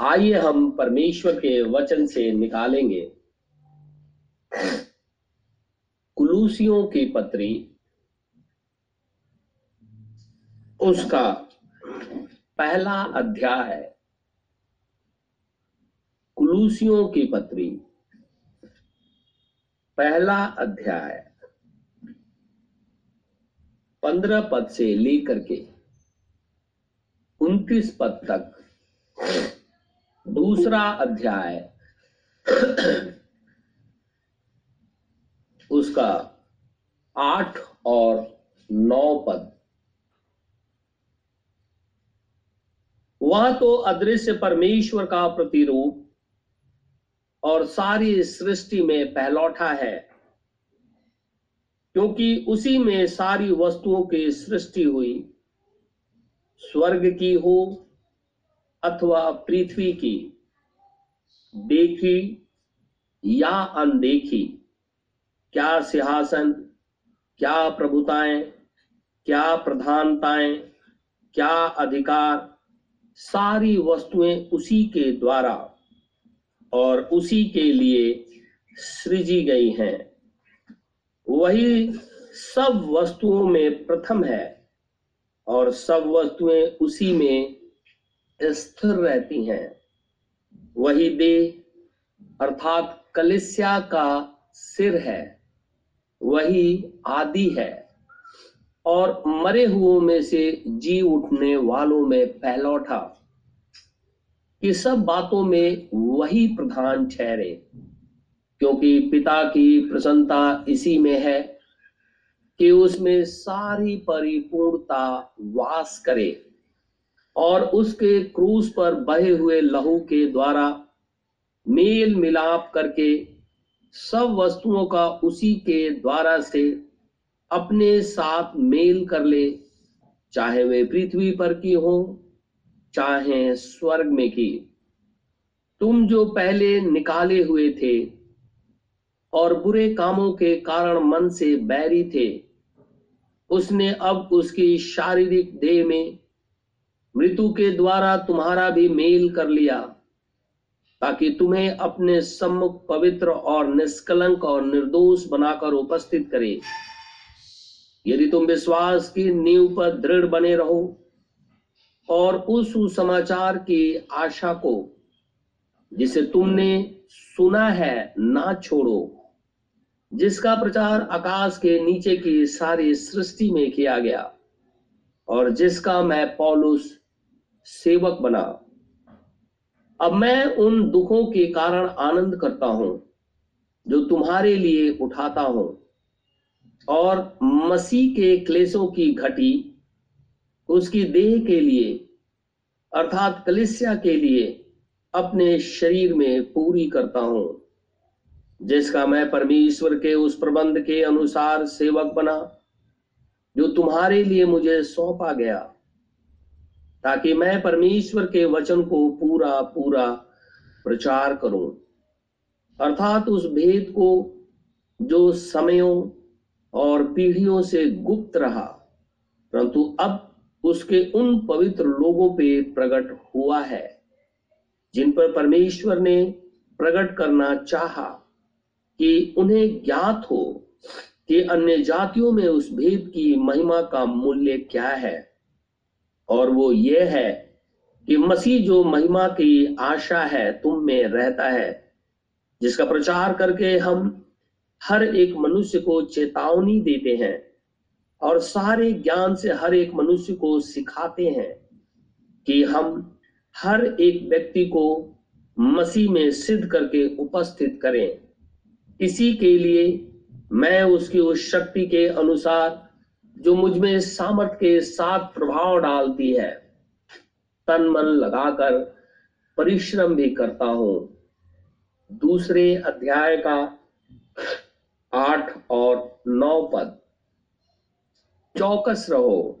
आइए हम परमेश्वर के वचन से निकालेंगे। कुलूसियों की पत्री, उसका पहला अध्याय। है कुलूसियों की पत्री, पहला अध्याय। पंद्रह पद से लेकर के उनतीस पद तक। दूसरा अध्याय उसका आठ और नौ पद। वह तो अदृश्य परमेश्वर का प्रतिरूप और सारी सृष्टि में पहलौठा है, क्योंकि उसी में सारी वस्तुओं की सृष्टि हुई, स्वर्ग की हो अथवा पृथ्वी की देखी या अनदेखी, क्या सिंहासन, क्या प्रभुताएँ, क्या प्रधानताएँ, क्या अधिकार, सारी वस्तुएँ उसी के द्वारा और उसी के लिए सृजी गई हैं। वही सब वस्तुओं में प्रथम है और सब वस्तुएँ उसी में स्थिर रहती हैं। वही देह, अर्थात कलिस्या का सिर है, वही आदि है, और मरे हुओं में से जी उठने वालों में पहलौठा कि सब बातों में वही प्रधान ठहरे, क्योंकि पिता की प्रसन्नता इसी में है कि उसमें सारी परिपूर्णता वास करे। और उसके क्रूस पर बहे हुए लहू के द्वारा मेल मिलाप करके सब वस्तुओं का उसी के द्वारा से अपने साथ मेल कर ले, चाहे वे पृथ्वी पर की हो, चाहे स्वर्ग में की। तुम जो पहले निकाले हुए थे और बुरे कामों के कारण मन से बैरी थे, उसने अब उसकी शारीरिक देह में मृत्यु के द्वारा तुम्हारा भी मेल कर लिया, ताकि तुम्हें अपने सम्मुख पवित्र और निष्कलंक और निर्दोष बनाकर उपस्थित करे। यदि तुम विश्वास की नींव पर दृढ़ बने रहो और उस समाचार की आशा को, जिसे तुमने सुना है, ना छोड़ो, जिसका प्रचार आकाश के नीचे की सारी सृष्टि में किया गया और जिसका मैं पौलुस सेवक बना। अब मैं उन दुखों के कारण आनंद करता हूँ, जो तुम्हारे लिए उठाता हूँ। और मसीह के क्लेशों की घटी, उसकी देह के लिए, अर्थात कलिसिया के लिए, अपने शरीर में पूरी करता हूँ, जिसका मैं परमेश्वर के उस प्रबंध के अनुसार सेवक बना, जो तुम्हारे लिए मुझे सौंपा गया। ताकि मैं परमेश्वर के वचन को पूरा पूरा प्रचार करूँ। अर्थात उस भेद को जो समयों और पीढ़ियों से गुप्त रहा, परंतु अब उसके उन पवित्र लोगों पे प्रकट हुआ है, जिन पर परमेश्वर ने प्रकट करना चाहा कि उन्हें ज्ञात हो कि अन्य जातियों में उस भेद की महिमा का मूल्य क्या है। और वो ये है कि मसीह जो महिमा की आशा है, तुम में रहता है, जिसका प्रचार करके हम हर एक मनुष्य को चेतावनी देते हैं और सारे ज्ञान से हर एक मनुष्य को सिखाते हैं कि हम हर एक व्यक्ति को मसीह में सिद्ध करके उपस्थित करें। इसी के लिए मैं उसकी उस शक्ति के अनुसार जो मुझमें सामर्थ के साथ प्रभाव डालती है, तन मन लगाकर परिश्रम भी करता हूँ। दूसरे अध्याय का आठ और नौ पद। चौकस रहो।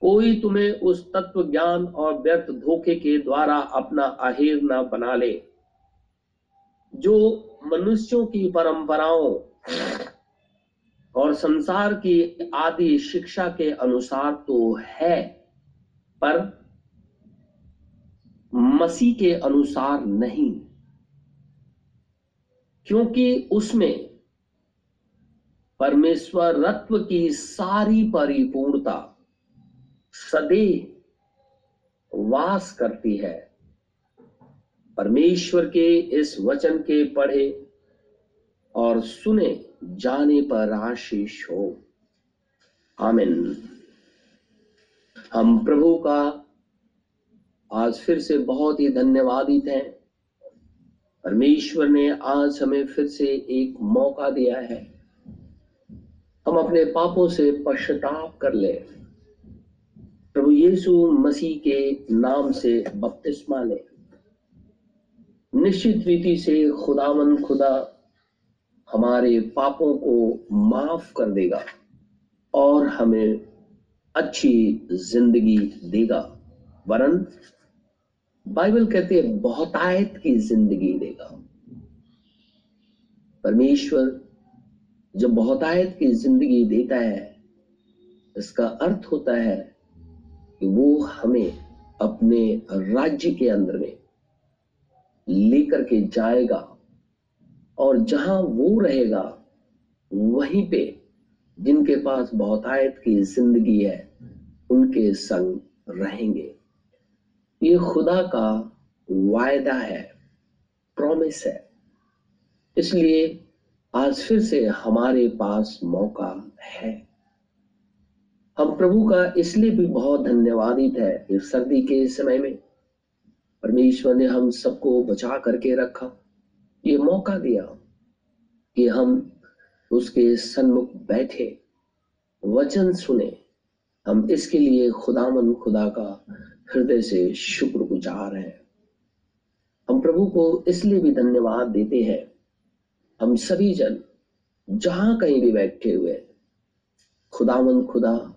कोई तुम्हें उस तत्व ज्ञान और व्यर्थ धोखे के द्वारा अपना अहेर न बना ले, जो मनुष्यों की परंपराओं संसार की आदि शिक्षा के अनुसार तो है, पर मसीह के अनुसार नहीं। क्योंकि उसमें परमेश्वर रत्व की सारी परिपूर्णता सदैव वास करती है। परमेश्वर के इस वचन के पढ़े और सुने जाने पर आशीष हो। आमिन। हम प्रभु का आज फिर से बहुत ही धन्यवादित हैं। परमेश्वर ने आज हमें फिर से एक मौका दिया है। हम अपने पापों से पश्चाताप कर ले। प्रभु यीशु मसीह के नाम से बपतिस्मा ले। निश्चित रीति से खुदावन खुदा हमारे पापों को माफ़ कर देगा और हमें अच्छी ज़िंदगी देगा। वरन बाइबल कहते हैं, बहुतायत की ज़िंदगी देगा। परमेश्वर जब बहुतायत की ज़िंदगी देता है, इसका अर्थ होता है कि वो हमें अपने राज्य के अंदर में लेकर के जाएगा। और जहाँ वो रहेगा, वहीं पे जिनके पास बहुतायत की ज़िंदगी है, उनके संग रहेंगे। ये खुदा का वायदा है प्रॉमिस है। इसलिए आज फिर से हमारे पास मौका है। हम प्रभु का इसलिए भी बहुत धन्यवादित है इस सर्दी के समय में। परमेश्वर ने हम सबको बचा करके रखा। ये मौका दिया कि हम उसके सन्मुख बैठे, वचन सुने। हम इसके लिए खुदामन खुदा का हृदय से शुक्रगुजार है। हम प्रभु को इसलिए भी धन्यवाद देते हैं। हम सभी जन जहाँ कहीं भी बैठे हुए खुदावन खुदा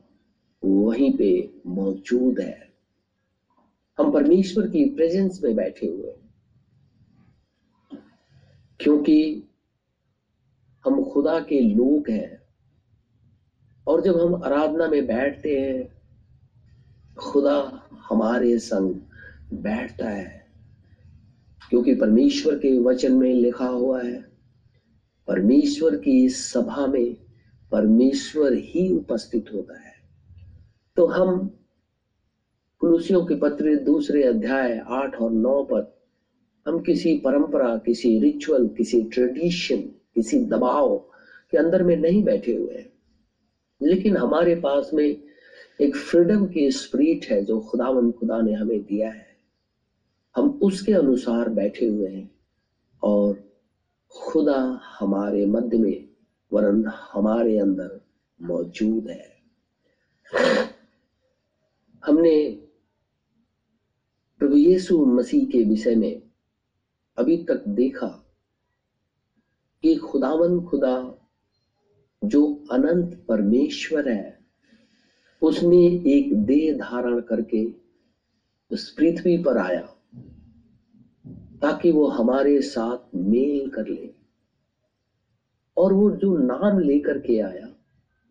वहीं पे मौजूद है। हम परमेश्वर की प्रेजेंस में बैठे हुए क्योंकि हम खुदा के लोग हैं। और जब हम आराधना में बैठते हैं, खुदा हमारे संग बैठता है। क्योंकि परमेश्वर के वचन में लिखा हुआ है, परमेश्वर की सभा में परमेश्वर ही उपस्थित होता है। तो हम कुलूसियों के पत्र, दूसरे अध्याय आठ और नौ पर हम किसी परंपरा, किसी रिचुअल किसी ट्रेडिशन किसी दबाव के अंदर में नहीं बैठे हुए हैं। लेकिन हमारे पास में एक फ्रीडम की स्प्रीट है जो खुदावन खुदा ने हमें दिया है। हम उसके अनुसार बैठे हुए हैं और खुदा हमारे मध्य में, वरन हमारे अंदर मौजूद है। हमने प्रभु यीशु मसीह के विषय में अभी तक देखा कि खुदावन खुदा जो अनंत परमेश्वर है, उसने एक देह धारण करके उस पृथ्वी पर आया ताकि वो हमारे साथ मेल कर ले। और वो जो नाम लेकर के आया,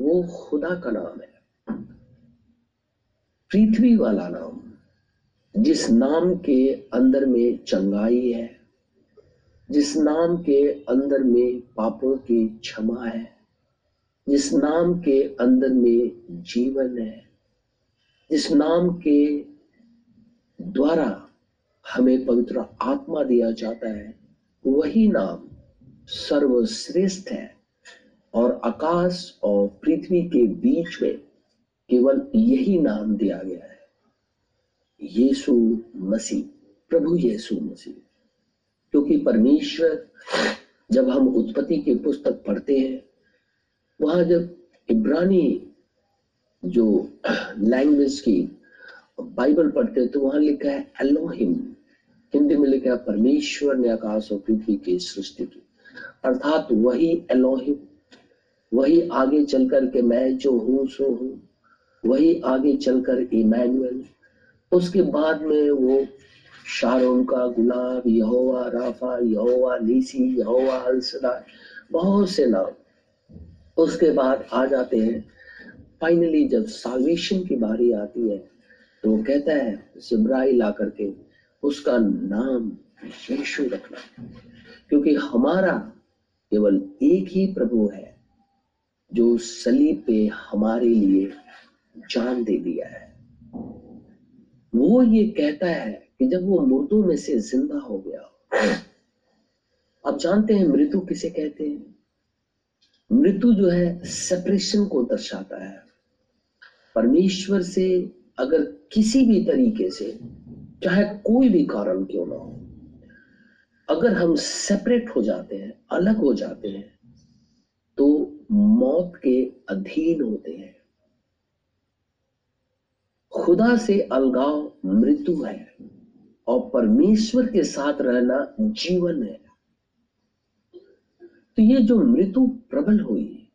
वो खुदा का नाम है। पृथ्वी वाला नाम, जिस नाम के अंदर में चंगाई है जिस नाम के अंदर में पापों की क्षमा है, जिस नाम के अंदर में जीवन है, जिस नाम के द्वारा हमें पवित्र आत्मा दिया जाता है, वही नाम सर्वश्रेष्ठ है। और आकाश और पृथ्वी के बीच में केवल यही नाम दिया गया है, यीशु मसीह, प्रभु यीशु मसीह। क्योंकि परमेश्वर, जब हम उत्पत्ति की पुस्तक पढ़ते हैं, वहाँ जब इब्रानी जो लैंग्वेज की बाइबल पढ़ते हैं तो वहाँ लिखा है एलोहिम हिंदी में लिखा है, परमेश्वर ने आकाश और पृथ्वी की सृष्टि की। अर्थात वही एलोहिम वही आगे चलकर के मैं जो हूँ, सो हूँ। वही आगे चलकर इमैनुअल उसके बाद में वो शारोम का गुलाब यहोवा राफा, यहोवा नीसी, यहोवा अलसदा बहुत से नाम। उसके बाद आ जाते हैं। फाइनली जब साल्वेशन की बारी आती है तो कहता है सिब्राई ला करके उसका नाम यीशु रखना। क्योंकि हमारा केवल एक ही प्रभु है, जो सलीब पे हमारे लिए जान दे दिया है। वो ये कहता है कि जब वो मुर्दों में से ज़िंदा हो गया, आप जानते हैं मृत्यु किसे कहते हैं? मृत्यु जो है सेपरेशन को दर्शाता है। परमेश्वर से अगर किसी भी तरीके से, चाहे कोई भी कारण क्यों ना हो, अगर हम सेपरेट हो जाते हैं, अलग हो जाते हैं तो मौत के अधीन होते हैं। खुदा से अलगाव मृत्यु है। और परमेश्वर के साथ रहना जीवन है। तो ये जो मृत्यु प्रबल हुई,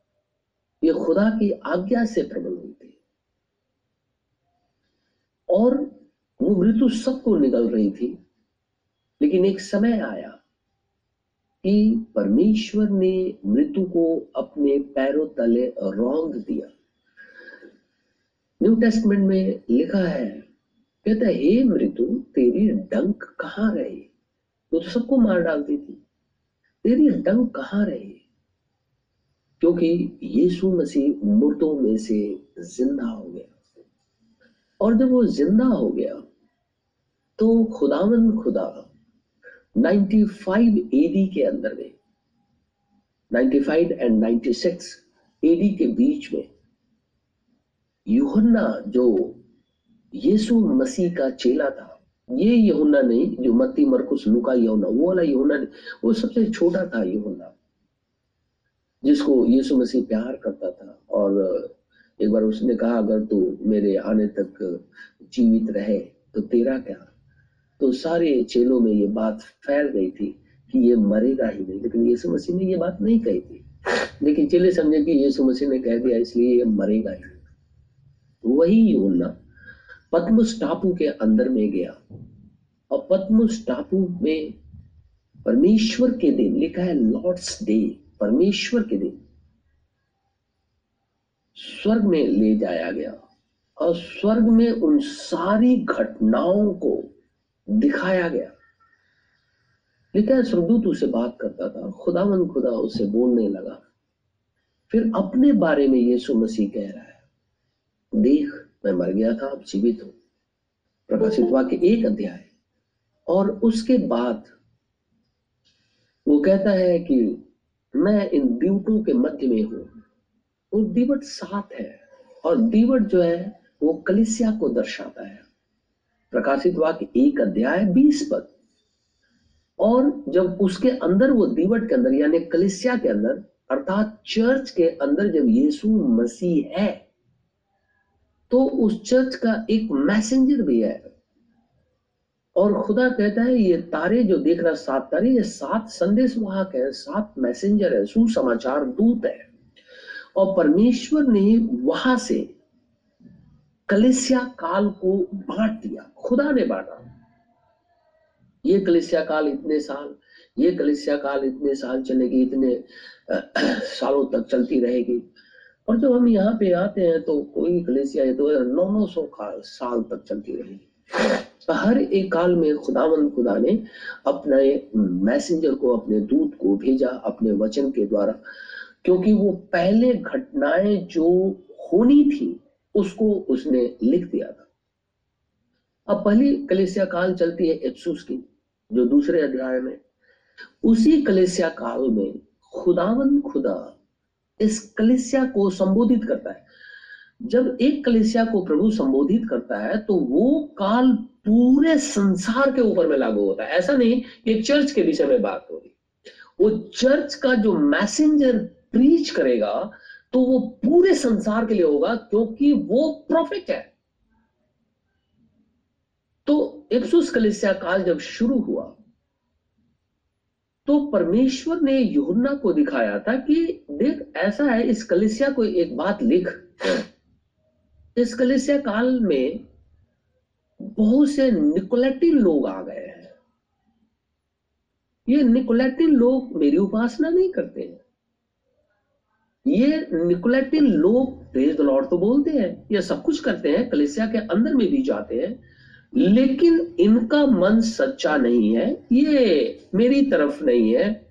ये खुदा की आज्ञा से प्रबल हुई थी। और वो मृत्यु सबको निकल रही थी, लेकिन एक समय आया कि परमेश्वर ने मृत्यु को अपने पैरों तले रौंद दिया। न्यू टेस्टमेंट में लिखा है, कहता है, हे मृत्यु तेरी डंक कहाँ रही? वो तो सबको मार डालती थी। तेरी डंक कहाँ रही? क्योंकि यीशु मसीह मुर्दों में से ज़िंदा हो गया। और जब वो ज़िंदा हो गया तो खुदावन खुदा 95 एडी के अंदर में 95 एंड 96 एडी के बीच में, यूहन्ना जो यीशु मसीह का चेला था ये यहुन्ना नहीं, जो मत्ती मरकुस लुका यहुन्ना, वो वाला यहुन्ना नहीं, वो सबसे छोटा था यहुन्ना, जिसको यीशु मसीह प्यार करता था। और, एक बार उसने कहा, अगर तू मेरे आने तक जीवित रहे तो तेरा क्या? तो सारे चेलों में ये बात फैल गई थी कि ये मरेगा ही नहीं। लेकिन यीशु मसीह ने ये बात नहीं कही थी। लेकिन चेले समझे कि यीशु मसीह ने कह दिया, इसलिए ये मरेगा ही वही यूना पद्मस टापू के अंदर में गया। और पद्मस टापू में परमेश्वर के दिन लिखा है लॉर्ड्स डे परमेश्वर के दिन। स्वर्ग में ले जाया गया। और स्वर्ग में उन सारी घटनाओं को दिखाया गया। लिखा है, स्वर्गदूत उसे बात करता था, खुदावन खुदा उसे बोलने लगा। फिर अपने बारे में यीशु मसीह कह रहा है, देख मैं मर गया था, अब जीवित हूँ। प्रकाशित वाक्य एक अध्याय। और उसके बाद वो कहता है कि मैं इन दीवटों के मध्य में हूँ। वो दीवट सात है और दीवट जो है, वो कलिसिया को दर्शाता है। प्रकाशित वाक्य एक अध्याय बीस पद। और जब उसके अंदर, वो दीवट के अंदर, यानी कलिसिया के अंदर, अर्थात चर्च के अंदर जब यीशु मसीह है तो उस चर्च का एक मैसेंजर भी है। और खुदा कहता है, ये तारे जो देख रहा सात तारे, ये सात संदेश वाहक है, सात मैसेंजर है, सुसमाचार दूत है। और परमेश्वर ने वहाँ से कलिसिया काल को बांट दिया। खुदा ने बांटा। ये कलिसिया काल इतने साल, ये कलिसिया काल इतने साल चलेगी, इतने सालों तक चलती रहेगी। और जब हम यहाँ पे आते हैं तो कोई कलिसिया दो हज़ार नौ नौ सौ साल तक चलती रहेगी तो हर एक काल में खुदावन खुदा ने अपने मैसेंजर को, अपने दूत को भेजा, अपने वचन के द्वारा। क्योंकि वो पहले घटनाएँ जो होनी थी, उसको उसने लिख दिया था। अब पहली कलेसिया काल चलती है एप्सूस की, जो दूसरे अध्याय में। उसी कलेसिया काल में खुदावन खुदा इस कलेसिया को संबोधित करता है। जब एक कलेसिया को प्रभु संबोधित करता है तो वो काल पूरे संसार के ऊपर में लागू होता है। ऐसा नहीं कि चर्च के विषय में बात हो रही। वो चर्च का जो मैसेंजर प्रीच करेगा तो वो पूरे संसार के लिए होगा, क्योंकि वो प्रॉफिट है। तो इप्सुस कलिसिया काल जब शुरू हुआ तो परमेश्वर ने युहन्ना को दिखाया था कि देख, ऐसा है, इस कलिसिया को एक बात लिख। इस कलिसिया काल में बहुत से निकोलेटिन लोग आ गए हैं। ये निकोलेटिन लोग मेरी उपासना नहीं करते हैं। ये निकोलेटिन लोग द लॉर्ड तो बोलते हैं, ये सब कुछ करते हैं, कलिसिया के अंदर में भी जाते हैं। लेकिन इनका मन सच्चा नहीं है, ये मेरी तरफ़ नहीं है।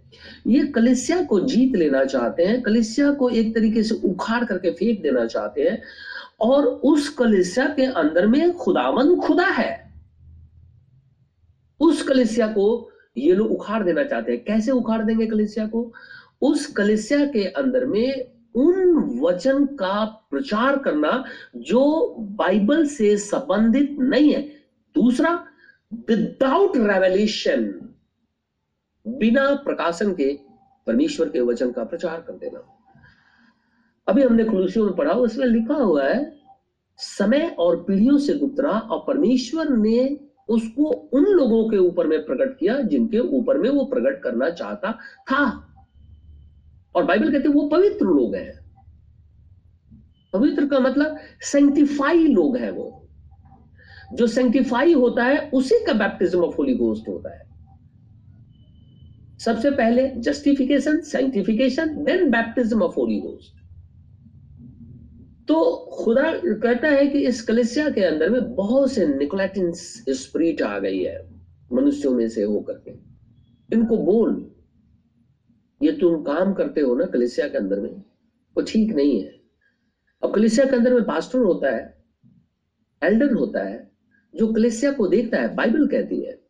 ये कलिसिया को जीत लेना चाहते हैं, कलिसिया को एक तरीके से उखाड़ करके फेंक देना चाहते हैं, और उस कलिसिया के अंदर में खुदावन खुदा है। उस कलिसिया को ये लोग उखाड़ देना चाहते हैं। कैसे उखाड़ देंगे कलिसिया को? उस कलिसिया के अंदर में उन वचन का प्रचार करना जो बाइबल से संबंधित नहीं है। दूसरा विदाउट रेवल्यूशन बिना प्रकाशन के परमेश्वर के वचन का प्रचार कर देना। अभी हमने खुलूसियों में पढ़ा, उसमें लिखा हुआ है, समय और पीढ़ियों से गुजरा, और परमेश्वर ने उसको उन लोगों के ऊपर में प्रकट किया, जिनके ऊपर में वो प्रकट करना चाहता था। और बाइबल कहते वो पवित्र लोग हैं। पवित्र का मतलब सेंटिफाई लोग हैं वो। जो सेंटिफाई होता है, उसी का बैप्टिज्म ऑफ़ होली गोस्ट होता है। सबसे पहले justification sanctification then baptism of holy ghost तो खुदा कहता है कि इस कलिसिया के अंदर में बहुत से निकोलेटिन स्प्रिट आ गई है, मनुष्यों में से होकर के। इनको बोल, ये तुम काम करते हो ना कलिसिया के अंदर में? वो ठीक नहीं है। अब कलिसिया के अंदर में पास्टर होता है एल्डर होता है जो कलिसिया को देखता है, बाइबल कहती है,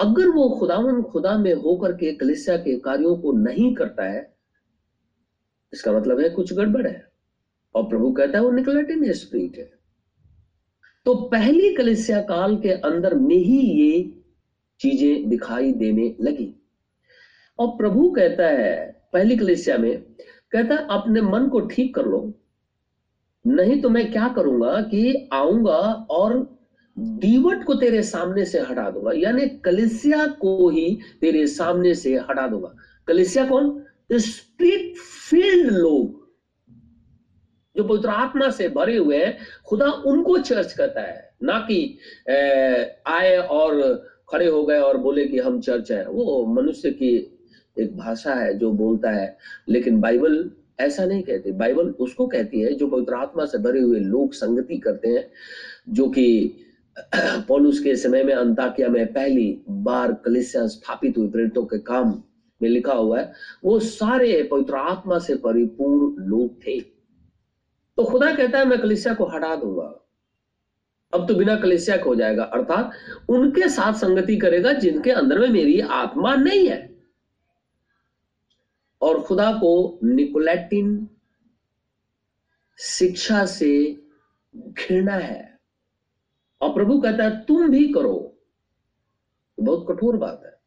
अगर वो खुदावन खुदा में होकर के कलिसिया के कार्यों को नहीं करता है, इसका मतलब है कुछ गड़बड़ है। और प्रभु कहता है, वो निकलेटिन स्प्रिट है। तो पहली कलिसिया काल के अंदर में ही ये चीज़ें दिखाई देने लगी। और प्रभु कहता है, पहली कलिसिया में, कहता है, अपने मन को ठीक कर लो नहीं तो मैं क्या करूँगा कि आऊँगा और दीवट को तेरे सामने से हटा दूँगा। यानी कलिसिया को ही तेरे सामने से हटा दूँगा। कलिसिया कौन? स्प्रिट फ़ील्ड लोग। जो पवित्र आत्मा से भरे हुए हैं, खुदा उनको चर्च करता है। ना कि आए और खड़े हो गए और बोले कि हम चर्च है। वो मनुष्य की एक भाषा है जो बोलता है। लेकिन बाइबल ऐसा नहीं कहती। बाइबल उसको कहती है जो पवित्र आत्मा से भरे हुए लोग संगति करते हैं, जो कि पौलुस के समय में अंताकिया में पहली बार कलिसिया स्थापित हुई, प्रेरितों के काम में लिखा हुआ है, वो सारे पवित्र आत्मा से परिपूर्ण लोग थे। तो खुदा कहता है, मैं कलिसिया को हटा दूँगा। अब तो बिना कलिसिया हो जाएगा। अर्थात उनके साथ संगति करेगा जिनके अंदर में मेरी आत्मा नहीं है। और खुदा को निकोलेटिन शिक्षा से घृणा है। और प्रभु कहता है तुम भी करो। बहुत कठोर बात है।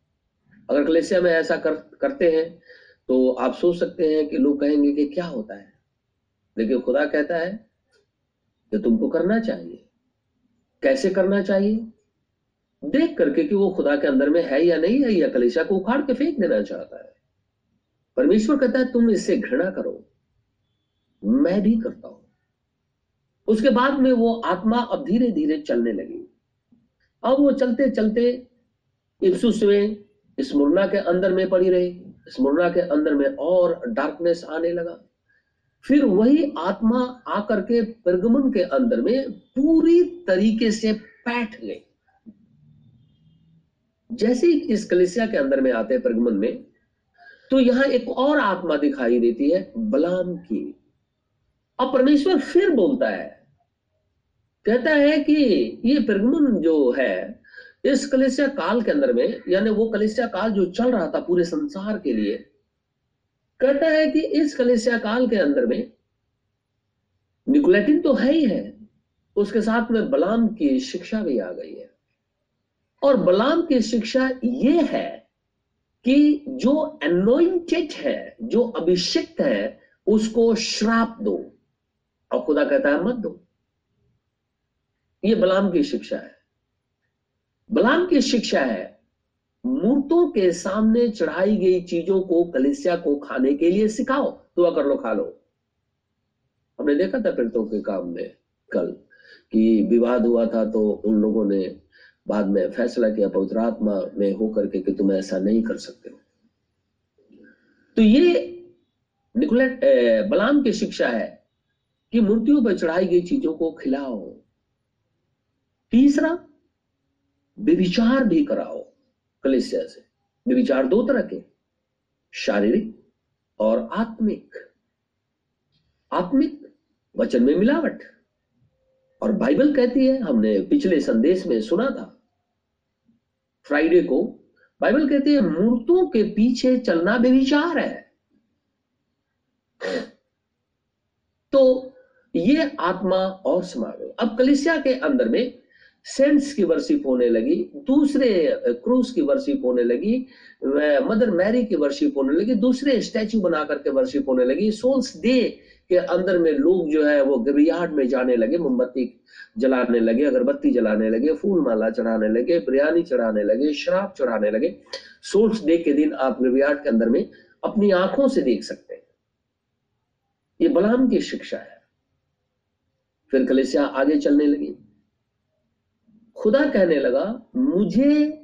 अगर कलेसिया में ऐसा कर, करते हैं तो आप सोच सकते हैं कि लोग कहेंगे कि क्या होता है। लेकिन खुदा कहता है कि तुमको करना चाहिए। कैसे करना चाहिए? देख करके कि वो खुदा के अंदर में है या नहीं है या कलेशा को उखाड़ के फेंक देना चाहता है। परमेश्वर कहता है, तुम इससे घृणा करो। मैं भी करता हूँ। उसके बाद में वो आत्मा अब धीरे धीरे चलने लगी। अब वो चलते चलते इफ्सुस में स्मुरना के अंदर में पड़ी रही। स्मुरना के अंदर में और डार्कनेस आने लगा। फिर वही आत्मा आकर के प्रगमन के अंदर में पूरी तरीके से बैठ गई। जैसे इस कलिसिया के अंदर में आते प्रगमन में तो यहाँ एक और आत्मा दिखाई देती है बलाम की। अब परमेश्वर फिर बोलता है, कहता है कि ये प्रगमन जो है, इस कलिसिया काल के अंदर में, यानी वो कलिसिया काल जो चल रहा था पूरे संसार के लिए, कहता है कि इस कलिसिया काल के अंदर में, निकोलेटिन तो है ही है, उसके साथ में बलाम की शिक्षा भी आ गई है। और बलाम की शिक्षा ये है कि जो एनोइंटेड है, जो अभिषिक्त है, उसको श्राप दो और खुदा कहता है, मत दो. ये बलाम की शिक्षा है। बलाम की शिक्षा है, मूर्तों के सामने चढ़ाई गई चीज़ों को कलिसिया को खाने के लिए सिखाओ, दुआ कर लो, खा लो। हमने देखा था पीड़ितों के काम में कल कि विवाद हुआ था तो उन लोगों ने बाद में फैसला किया पवित्र आत्मा में होकर के कि तुम ऐसा नहीं कर सकते हो। तो ये निकोलेट बलाम की शिक्षा है कि मूर्तियों पर चढ़ाई गई चीज़ों को खिलाओ। तीसरा, व्यभिचार भी कराओ कलिसिया से। व्यभिचार दो तरह के, शारीरिक और आत्मिक। आत्मिक वचन में मिलावट। और बाइबल कहती है, हमने पिछले संदेश में सुना था फ्राइडे को बाइबल कहती है, मूर्तों के पीछे चलना बेविचार है। तो ये आत्मा और समावेश अब कलिसिया के अंदर में सेंट्स की वर्शिप होने लगी, दूसरे क्रूस की वर्शिप होने लगी मदर मैरी की वर्शिप होने लगी, दूसरे स्टैचू बना करके वर्शिप होने लगी, सोल्स डे के अंदर में लोग जो है वो ग्रेवयार्ड में जाने लगे, मोमबत्ती जलाने लगे, अगरबत्ती जलाने लगे, फूल माला चढ़ाने लगे, बिरयानी चढ़ाने लगे, शराब चढ़ाने लगे। सोल्स डे के दिन आप ग्रेवयार्ड के अंदर में अपनी आँखों से देख सकते हैं। ये बलाम की शिक्षा है। फिर कलेसिया आगे चलने लगी। खुदा कहने लगा, मुझे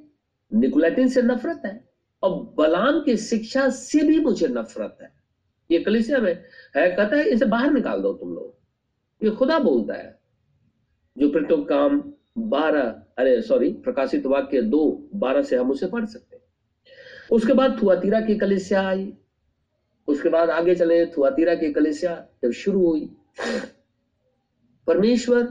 निकोलेटिन से नफरत है और बलाम की शिक्षा से भी मुझे नफरत है। ये कलिसिया में है, कहता है, इसे बाहर निकाल दो तुम लोग। ये खुदा बोलता है। जो प्रतो काम बारह, अरे सॉरी प्रकाशित वाक्य दो, बारह से हम उसे पढ़ सकते हैं। उसके बाद थुआतीरा की कलिसिया आई। उसके बाद आगे चले, थुआतीरा की कलिसिया जब शुरू हुई। परमेश्वर,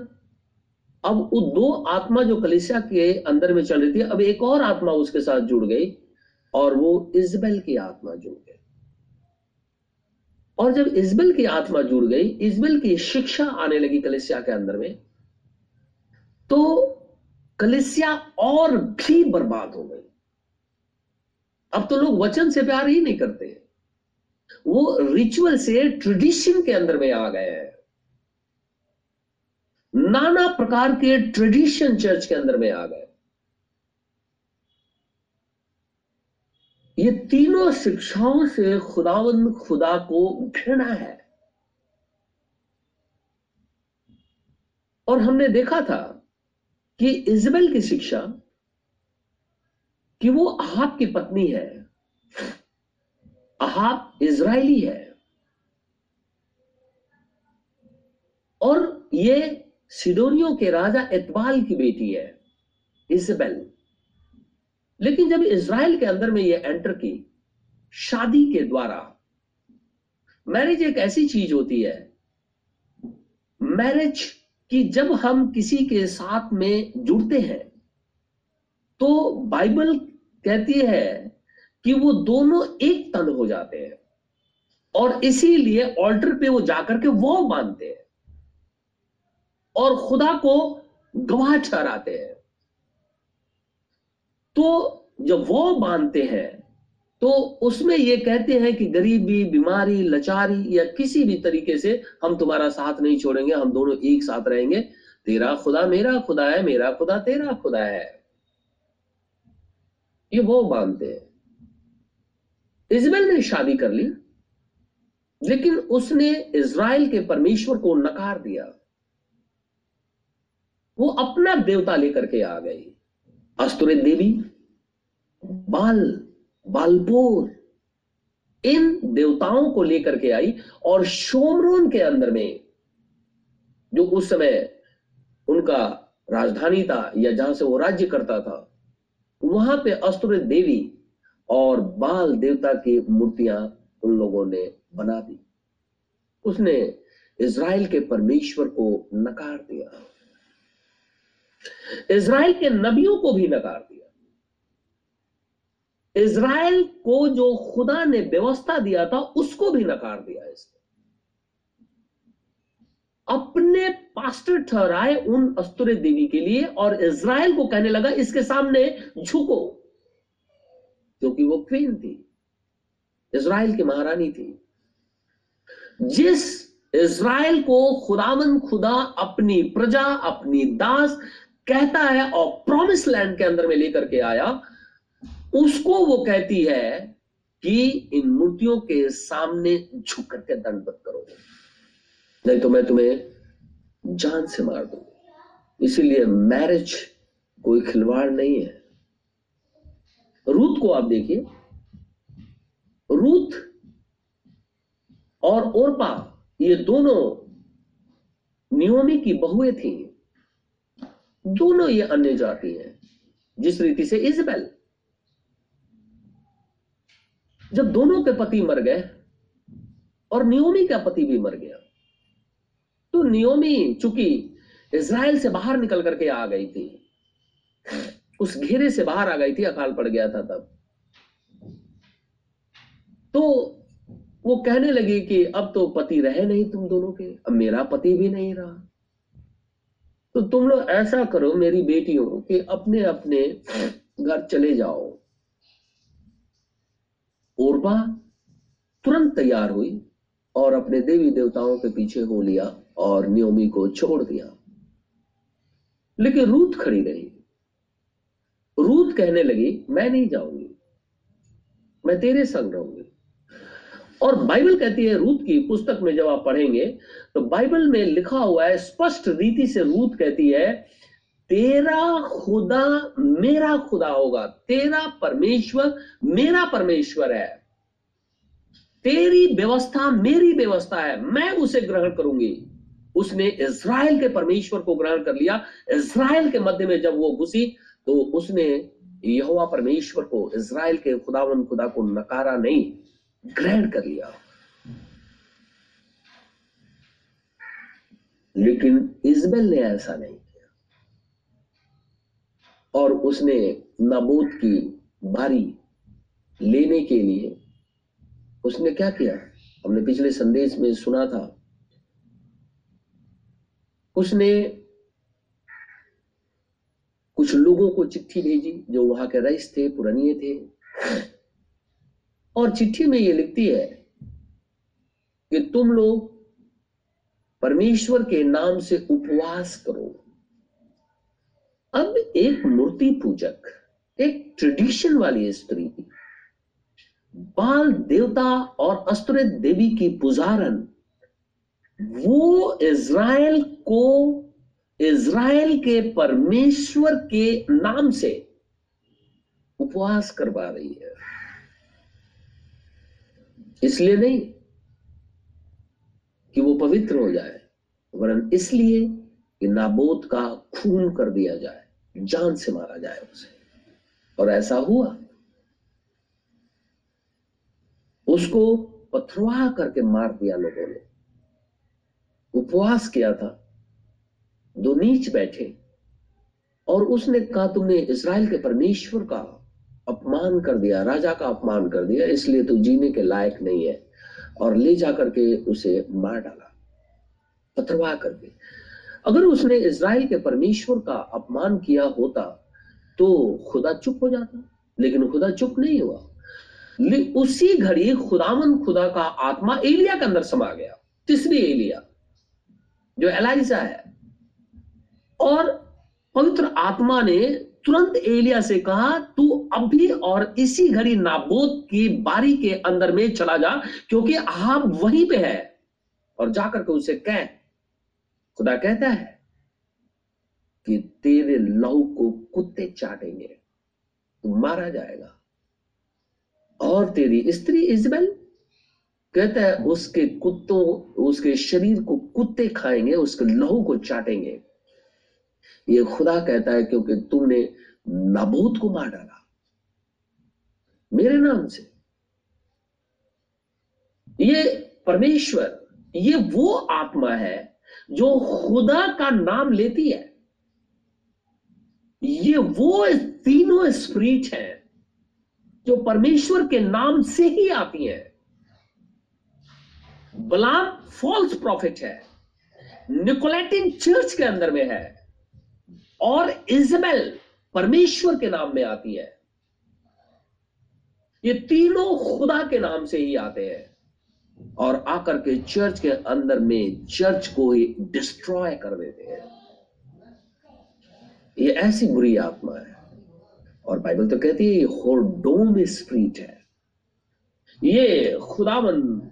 अब वो दो आत्मा जो कलिसिया के अंदर में चल रही थी, अब एक और आत्मा उसके साथ जुड़ गई, और वो इजबेल की आत्मा जुड़ गई। और जब इजबेल की आत्मा जुड़ गई इजबेल की शिक्षा आने लगी कलिसिया के अंदर में तो कलिसिया और भी बर्बाद हो गई। अब तो लोग वचन से प्यार ही नहीं करते वो रिचुअल से ट्रेडिशन के अंदर में आ गए हैं। नाना प्रकार के ट्रेडिशन चर्च के अंदर में आ गए। ये तीनों शिक्षाओं से खुदावंद खुदा को घृणा है। और हमने देखा था कि इजबेल की शिक्षा कि वो अहाब की पत्नी है, अहाब इज़राइली है। और ये सिडोनियों के राजा एतबाल की बेटी है इजबेल लेकिन जब इसराइल के अंदर में ये एंटर की, शादी के द्वारा मैरिज एक ऐसी चीज़ होती है मैरिज कि जब हम किसी के साथ में जुड़ते हैं तो बाइबल कहती है कि वो दोनों एक तन हो जाते हैं और इसीलिए ऑल्टर पे वो जाकर के वो बांधते हैं और खुदा को गवाह ठहराते हैं। तो जब वो बांधते हैं तो उसमें ये कहते हैं कि गरीबी, बीमारी, लचारी या किसी भी तरीके से हम तुम्हारा साथ नहीं छोड़ेंगे, हम दोनों एक साथ रहेंगे। तेरा खुदा मेरा खुदा है, मेरा खुदा तेरा खुदा है। ये वो बांधते हैं। इजबेल ने शादी कर ली, लेकिन उसने इज़राइल के परमेश्वर को नकार दिया। वो अपना देवता लेकर के आ गई। अस्तुरे देवी बाल बालपुर इन देवताओं को लेकर के आई और शोमरोन के अंदर में, जो उस समय उनका राजधानी था या जहाँ से वो राज्य करता था, वहाँ पे अस्त्र देवी और बाल देवता की मूर्तियाँ उन लोगों ने बना दी। उसने इज़राइल के परमेश्वर को नकार दिया। इज़राइल के नबियों को भी नकार दिया। इज़राइल को जो खुदा ने व्यवस्था दिया था, उसको भी नकार दिया इसने। अपने पास्टर ठहराए उन अस्त्र देवी के लिए और इज़राइल को कहने लगा, इसके सामने झुको। क्योंकि वो क्वीन थी। इज़राइल की महारानी थी। जिस इज़राइल को खुदावन खुदा अपनी प्रजा, अपनी दास कहता है और प्रॉमिस लैंड के अंदर में लेकर के आया उसको वो कहती है कि इन मूर्तियों के सामने झुक करके दंडवत करो। नहीं तो मैं तुम्हें जान से मार दू इसीलिए मैरिज कोई खिलवाड़ नहीं है। रूथ को आप देखिए। रूथ और ओरपा, ये दोनों नियोमी की बहुएँ थी। दोनों ये अन्य जाति हैं, जिस रीति से इजबेल जब दोनों के पति मर गए और नियोमी का पति भी मर गया तो नियोमी चूँकि इसराइल से बाहर निकल करके आ गई थी, उस घेरे से बाहर आ गई थी, अकाल पड़ गया था तब। तो वो कहने लगी कि अब तो पति रहे नहीं तुम दोनों के, अब मेरा पति भी नहीं रहा। तो तुम लोग ऐसा करो मेरी बेटियों कि अपने अपने घर चले जाओ। ओरबा तुरंत तैयार हुई और अपने देवी देवताओं के पीछे हो लिया और नियोमी को छोड़ दिया। लेकिन रूत खड़ी रही। रूत कहने लगी, मैं नहीं जाऊँगी। मैं तेरे संग रहूँगी। और बाइबल कहती है रूत की पुस्तक में जब आप पढ़ेंगे तो बाइबल में लिखा हुआ है, स्पष्ट रीति से रूत कहती है तेरा खुदा मेरा खुदा होगा। तेरा परमेश्वर मेरा परमेश्वर है। तेरी व्यवस्था मेरी व्यवस्था है। मैं उसे ग्रहण करूँगी। उसने इज़राइल के परमेश्वर को ग्रहण कर लिया। इज़राइल के मध्य में जब वो घुसी तो उसने यहोवा परमेश्वर को, इज़राइल के खुदावन खुदा को नकारा नहीं, ग्रहण कर लिया। लेकिन इजबेल ने ऐसा नहीं। और उसने नबूत की बारी लेने के लिए उसने क्या किया? हमने पिछले संदेश में सुना था। उसने कुछ लोगों को चिट्ठी भेजी जो वहाँ के रईस थे, पुरानिये थे। और चिट्ठी में ये लिखती है कि तुम लोग परमेश्वर के नाम से उपवास करो। अब एक मूर्ति पूजक, एक ट्रेडिशन वाली स्त्री, बाल देवता और अस्त्र देवी की पुजारन, वो इज़राइल को, इज़राइल के परमेश्वर के नाम से उपवास करवा रही है। इसलिए नहीं कि वो पवित्र हो जाए, वरन इसलिए कि नाबोत का खून कर दिया जाए। जान से मारा जाए उसे। और ऐसा हुआ। उसको पथरवाह करके मार दिया लोगों ने। उपवास किया था। दो नीच बैठे। और उसने कहा, तुमने इसराइल के परमेश्वर का अपमान कर दिया, राजा का अपमान कर दिया, इसलिए तू जीने के लायक नहीं है। और ले जाकर के उसे मार डाला। पथरवाह करके। अगर उसने इसराइल के परमेश्वर का अपमान किया होता तो खुदा चुप हो जाता, लेकिन खुदा चुप नहीं हुआ। उसी घड़ी खुदावन खुदा का आत्मा एलिया के अंदर समा गया। तीसरी एलिया, जो एलाइजा है। और पवित्र आत्मा ने तुरंत एलिया से कहा, तू अभी और इसी घड़ी नाबोत की बारी के अंदर में चला जा, क्योंकि आप वहीं पे है। और जाकर के उसे कह खुदा कहता है कि तेरे लहू को कुत्ते चाटेंगे, तू मारा जाएगा। और तेरी स्त्री इजबेल कहता है, उसके कुत्तों, उसके शरीर को कुत्ते खाएँगे, उसके लहू को चाटेंगे। ये खुदा कहता है, क्योंकि तुमने नबूत को मार डाला मेरे नाम से। ये परमेश्वर, ये वो आत्मा है जो खुदा का नाम लेती है, ये वो तीनों स्प्रीट है जो परमेश्वर के नाम से ही आती है। बलाम फॉल्स प्रॉफिट है निकोलेटिन चर्च के अंदर में है, और इजबेल परमेश्वर के नाम में आती है। ये तीनों खुदा के नाम से ही आते हैं। और आकर के चर्च के अंदर में चर्च को ही डिस्ट्रॉय कर देते हैं। ये ऐसी बुरी आत्मा है। और बाइबल तो कहती है, ये होडोम स्प्रीट है। ये खुदावन,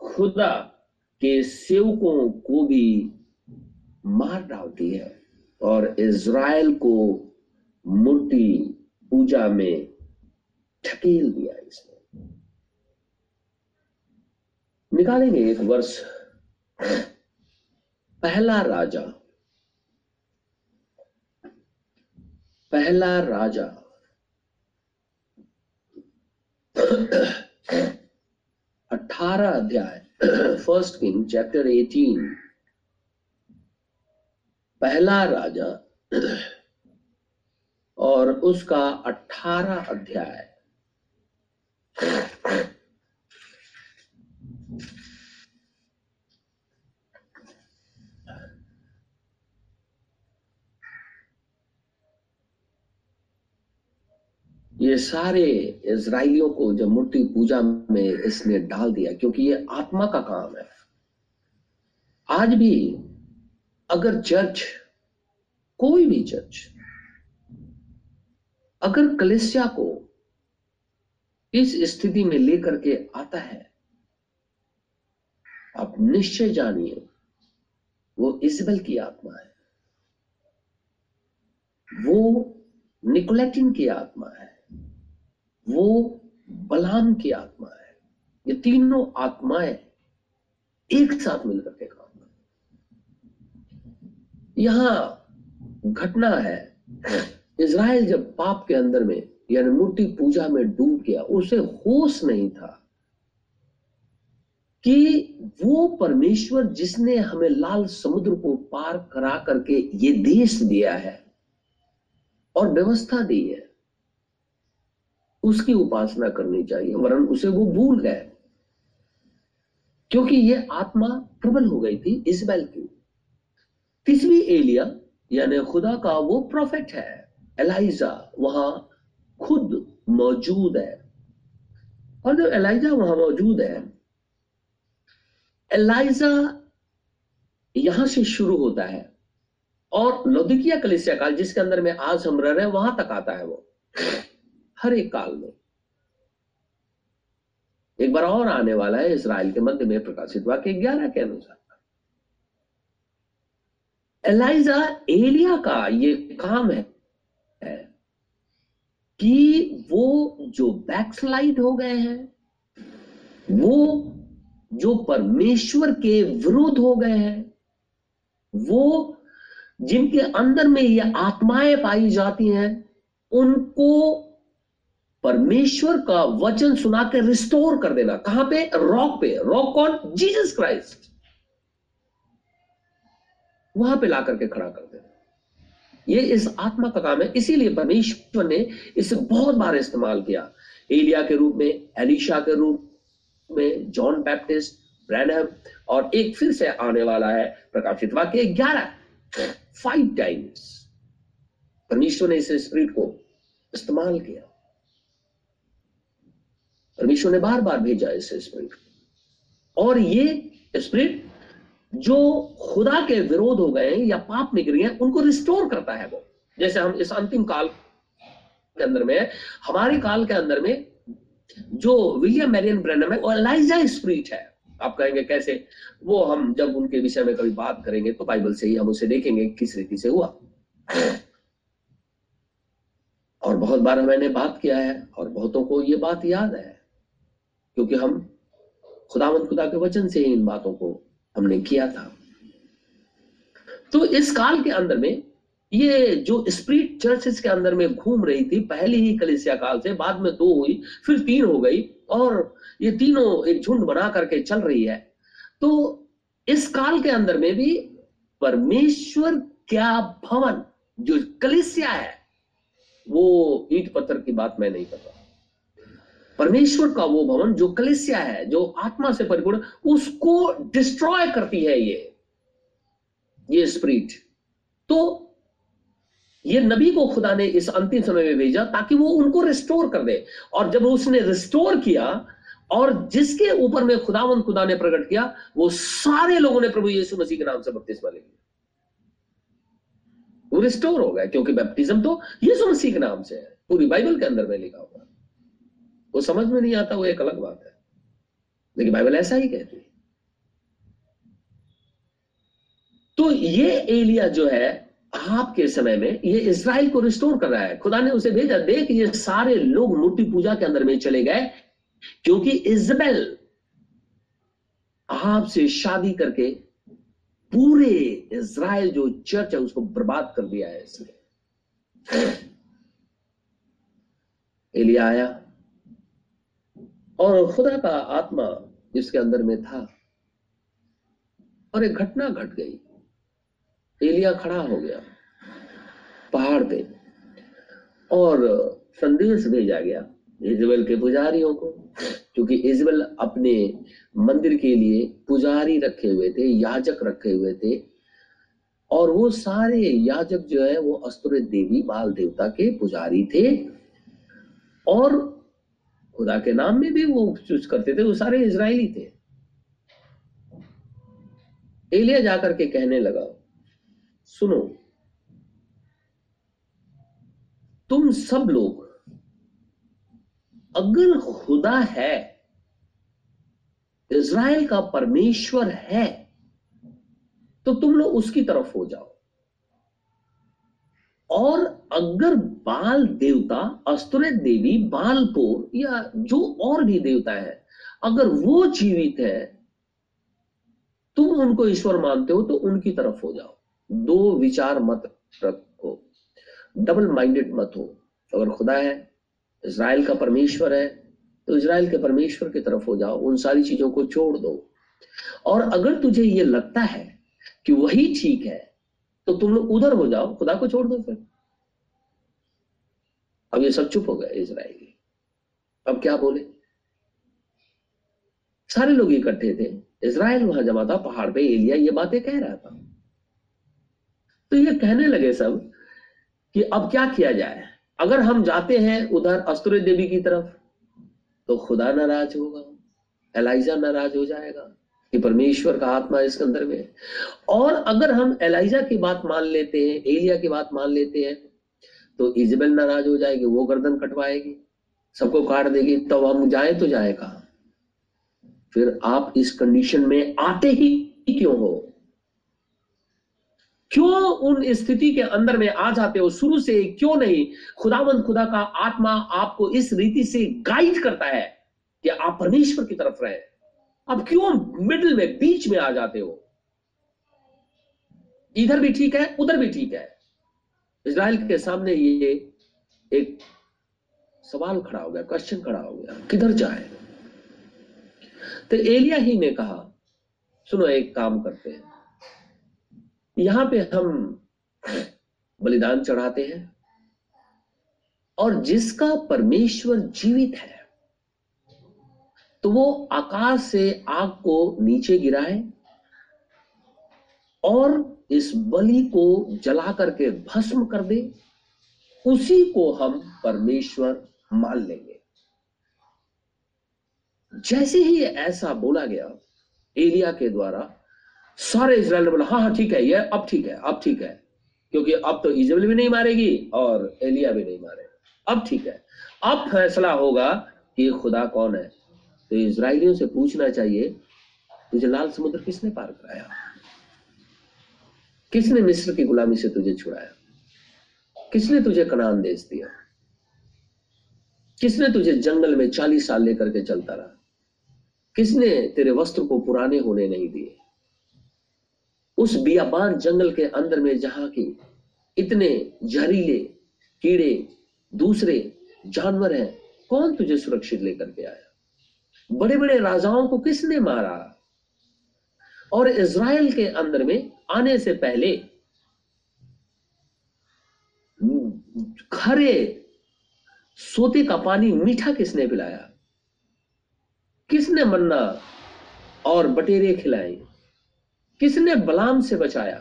खुदा के सेवकों को भी मार डालती है और इज़राइल को मूर्ति पूजा में ठकेल दिया इसने। निकालेंगे एक वर्ष। पहला राजा। पहला राजा। अठारह अध्याय फ़र्स्ट किंग चैप्टर एटीन पहला राजा और उसका अठारह अध्याय। ये सारे इसराइलियों को जब मूर्ति पूजा में इसने डाल दिया, क्योंकि ये आत्मा का काम है। आज भी अगर चर्च, कोई भी चर्च, अगर कलिसिया को इस स्थिति में लेकर के आता है, आप निश्चय जानिए, वो इजबल की आत्मा है। वो निकोलेटिन की आत्मा है। वो बलाम की आत्मा है। ये तीनों आत्माएँ एक साथ मिलकर के काम यहाँ घटना है, इज़राइल जब पाप के अंदर में, यानी मूर्ति पूजा में डूब गया, उसे होश नहीं था कि वो परमेश्वर जिसने हमें लाल समुद्र को पार करा करके ये देश दिया है और व्यवस्था दी है उसकी उपासना करनी चाहिए, वरन उसे वो भूल गए। क्योंकि ये आत्मा प्रबल हो गई थी इजबैल की। तीसरी एलिया, यानी खुदा का वो प्रॉफिट है एलाइजा वहाँ खुद मौजूद है। और जब एलाइजा वहाँ मौजूद है एलाइजा यहाँ से शुरू होता है। और लौदिकिया कलिसिया काल, जिसके अंदर में आज हम रह रहे हैं, वहाँ तक आता है वो। हर एक काल में। एक बार और आने वाला है इसराइल के मध्य में प्रकाशित वाक्य ग्यारह के अनुसार। एलाइजा एलिया का ये काम है, है कि वो जो बैकस्लाइड हो गए हैं वो जो परमेश्वर के विरुद्ध हो गए हैं वो जिनके अंदर में ये आत्माएँ पाई जाती हैं उनको परमेश्वर का वचन सुना के रिस्टोर कर देना। कहाँ पे? रॉक पे। रॉक कौन? Jesus Christ. वहाँ पे ला करके खड़ा कर देना। ये इस आत्मा का काम है। इसीलिए परमेश्वर ने इसे बहुत बार इस्तेमाल किया। एलिया के रूप में, एलिशा के रूप में, जॉन बैप्टिस्ट ब्रैनम और एक फिर से आने वाला है प्रकाशित वाक्य ग्यारह। फाइव टाइम्स परमेश्वर ने इस स्पिरिट को इस्तेमाल किया। परमेश्वर ने बार बार भेजा इस स्पिरिट और ये स्पिरिट जो खुदा के विरोध हो गए या पाप में गिर गए उनको रिस्टोर करता है वो। जैसे हम इस अंतिम काल के अंदर में, हमारे काल के अंदर में जो विलियम मैरियन ब्रैनम है, वो एलाइजा स्पिरिट है। आप कहेंगे, कैसे? वो हम जब उनके विषय में कभी बात करेंगे तो बाइबल से ही हम उसे देखेंगे, किस रीति से हुआ। और बहुत बार मैंने बात किया है, और बहुतों को ये बात याद है। क्योंकि हम खुदावंत खुदा के वचन से ही इन बातों को हमने किया था। तो इस काल के अंदर में, ये जो स्प्रिट चर्चेस के अंदर में घूम रही थी, पहली ही कलिसिया काल से, बाद में दो हुई, फिर तीन हो गई, और ये तीनों एक झुंड बना करके चल रही है। तो इस काल के अंदर में भी परमेश्वर क्या भवन, जो कलिसिया है, वो ईट पत्थर की बात मैं नहीं करता परमेश्वर का वो भवन जो कलिसिया है, जो आत्मा से परिपूर्ण, उसको डिस्ट्रॉय करती है ये। ये स्प्रिट तो ये नबी को खुदा ने इस अंतिम समय में भेजा ताकि वो उनको रिस्टोर कर दे। और जब उसने रिस्टोर किया और जिसके ऊपर में खुदावन खुदा ने प्रकट किया, वो सारे लोगों ने प्रभु यीशु मसीह के नाम से बपतिस्मा ले लिया। वो रिस्टोर हो गया क्योंकि बैप्टिज्म तो यीशु मसीह के नाम से है, पूरी बाइबल के अंदर में लिखा हुआ वो समझ में नहीं आता, वो एक अलग बात है। लेकिन बाइबल ऐसा ही कहती है। तो ये एलिया जो है, आपके समय में ये इसराइल को रिस्टोर कर रहा है। खुदा ने उसे भेजा। देख, ये सारे लोग मूर्ति पूजा के अंदर में चले गए, क्योंकि इजबेल आपसे शादी करके पूरे इसराइल जो चर्च है, उसको बर्बाद कर दिया है इसने। एलिया आया और खुदा का आत्मा जिसके अंदर में था। और एक घटना घट गई। एलिया खड़ा हो गया, पहाड़ पे, और संदेश भेजा गया इजबेल के पुजारियों को, क्योंकि इजबेल अपने मंदिर के लिए पुजारी रखे हुए थे, याजक रखे हुए थे, और वो सारे याजक जो है, वो अस्तुर देवी बाल देवता के पुजारी थे, और खुदा के नाम में भी वो चूज़ करते थे, वो सारे इसराइली थे। एलिया जाकर के कहने लगा, सुनो, तुम सब लोग, अगर खुदा है, इज़राइल का परमेश्वर है तो तुम लोग उसकी तरफ़ हो जाओ। और अगर बाल देवता अस्त्र देवी बालपुर या जो और भी देवता है, अगर वो जीवित है, तुम उनको ईश्वर मानते हो तो उनकी तरफ़ हो जाओ। दो विचार मत रखो। डबल माइंडेड मत हो। अगर खुदा है इसराइल का परमेश्वर है तो इसराइल के परमेश्वर की तरफ़ हो जाओ। उन सारी चीज़ों को छोड़ दो। और अगर तुझे ये लगता है कि वही ठीक है तो तुम लोग उधर हो जाओ। खुदा को छोड़ दो फिर। अब ये सब चुप हो गए इसराइली अब क्या बोले? सारे लोग इकट्ठे थे। इसराइल वहाँ जमा था पहाड़ पे। एलिया ये बातें कह रहा था। तो ये कहने लगे सब कि अब क्या किया जाए? अगर हम जाते हैं उधर अस्तुर देवी की तरफ़ तो खुदा नाराज़ होगा। एलाइजा नाराज़ हो जाएगा कि परमेश्वर का आत्मा इसके अंदर में और अगर हम एलाइजा की बात मान लेते हैं एलिया की बात मान लेते हैं तो इजबेल नाराज़ हो जाएगी, वो गर्दन कटवाएगी, सबको काट देगी, तब तो हम जाए तो जाए कहा फिर आप इस कंडीशन में आते ही क्यों हो? क्यों उन स्थिति के अंदर में आ जाते हो? शुरू से क्यों नहीं? खुदावंद खुदा का आत्मा आपको इस रीति से गाइड करता है कि आप परमेश्वर की तरफ़ रहे। अब क्यों मिडिल में, बीच में आ जाते हो? इधर भी ठीक है, उधर भी ठीक है। इसराइल के सामने ये एक सवाल खड़ा हो गया क्वेश्चन खड़ा हो गया, किधर जाए? तो एलिया ही ने कहा, सुनो एक काम करते हैं। यहाँ पे हम बलिदान चढ़ाते हैं और जिसका परमेश्वर जीवित है तो वो आकाश से आग को नीचे गिराए और इस बलि को जला करके भस्म कर दे, उसी को हम परमेश्वर मान लेंगे। जैसे ही ऐसा बोला गया, एलिया के द्वारा, सारे इसराइल ने बोला हाँ हाँ ठीक है, ये अब ठीक है, अब ठीक है, क्योंकि अब तो इजबल भी नहीं मारेगी और एलिया भी नहीं मारेगा अब ठीक है, अब फैसला होगा कि खुदा कौन है। तो इसराइलियों से पूछना चाहिए, तुझे लाल समुद्र किसने पार कराया? किसने मिस्र की गुलामी से तुझे छुड़ाया? किसने तुझे कनान देश दिया? किसने तुझे जंगल में चालीस साल लेकर के चलता रहा? किसने तेरे वस्त्र को पुराने होने नहीं दिए? उस बियाबान जंगल के अंदर में जहाँ की इतने जहरीले कीड़े, दूसरे जानवर हैं, कौन तुझे सुरक्षित लेकर के आया? बड़े बड़े राजाओं को किसने मारा? और इज़राइल के अंदर में आने से पहले खरे सोते का पानी मीठा किसने पिलाया? किसने मन्ना और बटेरे खिलाए? किसने बलाम से बचाया?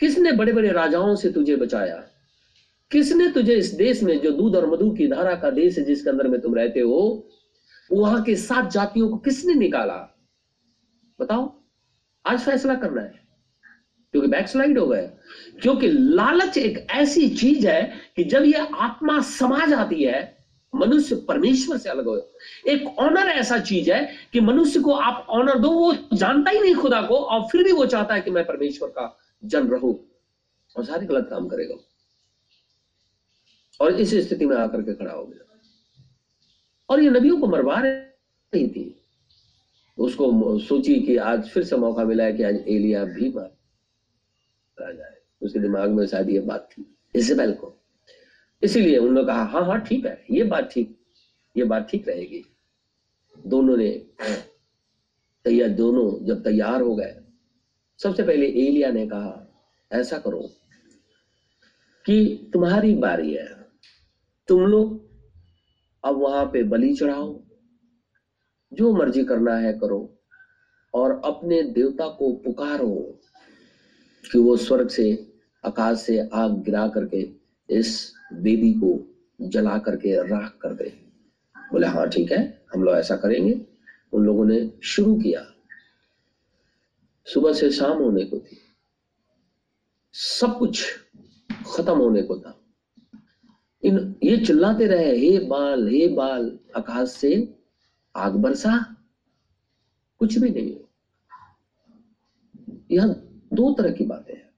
किसने बड़े बड़े राजाओं से तुझे बचाया? किसने तुझे इस देश में जो दूध और मधु की धारा का देश है जिसके अंदर में तुम रहते हो, वहाँ के सात जातियों को किसने निकाला? बताओ, आज फैसला करना है। क्योंकि बैकस्लाइड हो गए। क्योंकि लालच एक ऐसी चीज़ है कि जब ये आत्मा समा जाती है, मनुष्य परमेश्वर से अलग हो। एक ऑनर ऐसा चीज़ है कि मनुष्य को आप ऑनर दो, वो जानता ही नहीं खुदा को और फिर भी वो चाहता है कि मैं परमेश्वर का जन रहूँ और सारे गलत काम करेगा। और इस स्थिति में आकर के खड़ा हो गया। और ये नबियों को मरवा रही थी। उसको सोची कि आज फिर से मौका मिला है कि आज एलिया भी मारा। जाए। उसके दिमाग में शायद ये बात थी। इजबेल को इसीलिए उन्होंने कहा हाँ हाँ ठीक है, ये बात ठीक, ये बात ठीक रहेगी। दोनों ने, तैयार, दोनों जब तैयार हो गए, सबसे पहले एलिया ने कहा, ऐसा करो कि तुम्हारी बारी है। तुम लोग अब वहाँ पे बलि चढ़ाओ, जो मर्ज़ी करना है करो, और अपने देवता को पुकारो। कि वो स्वर्ग से, आकाश से आग गिरा करके इस बेबी को जला करके राख कर दे। बोले हाँ ठीक है, हम लोग ऐसा करेंगे। उन लोगों ने शुरू किया। सुबह से शाम होने को थी। सब कुछ खत्म होने को था। इन, ये चिल्लाते रहे, हे बाल हे बाल, आकाश से आग बरसा। कुछ भी नहीं यह दो तरह की बातें हैं।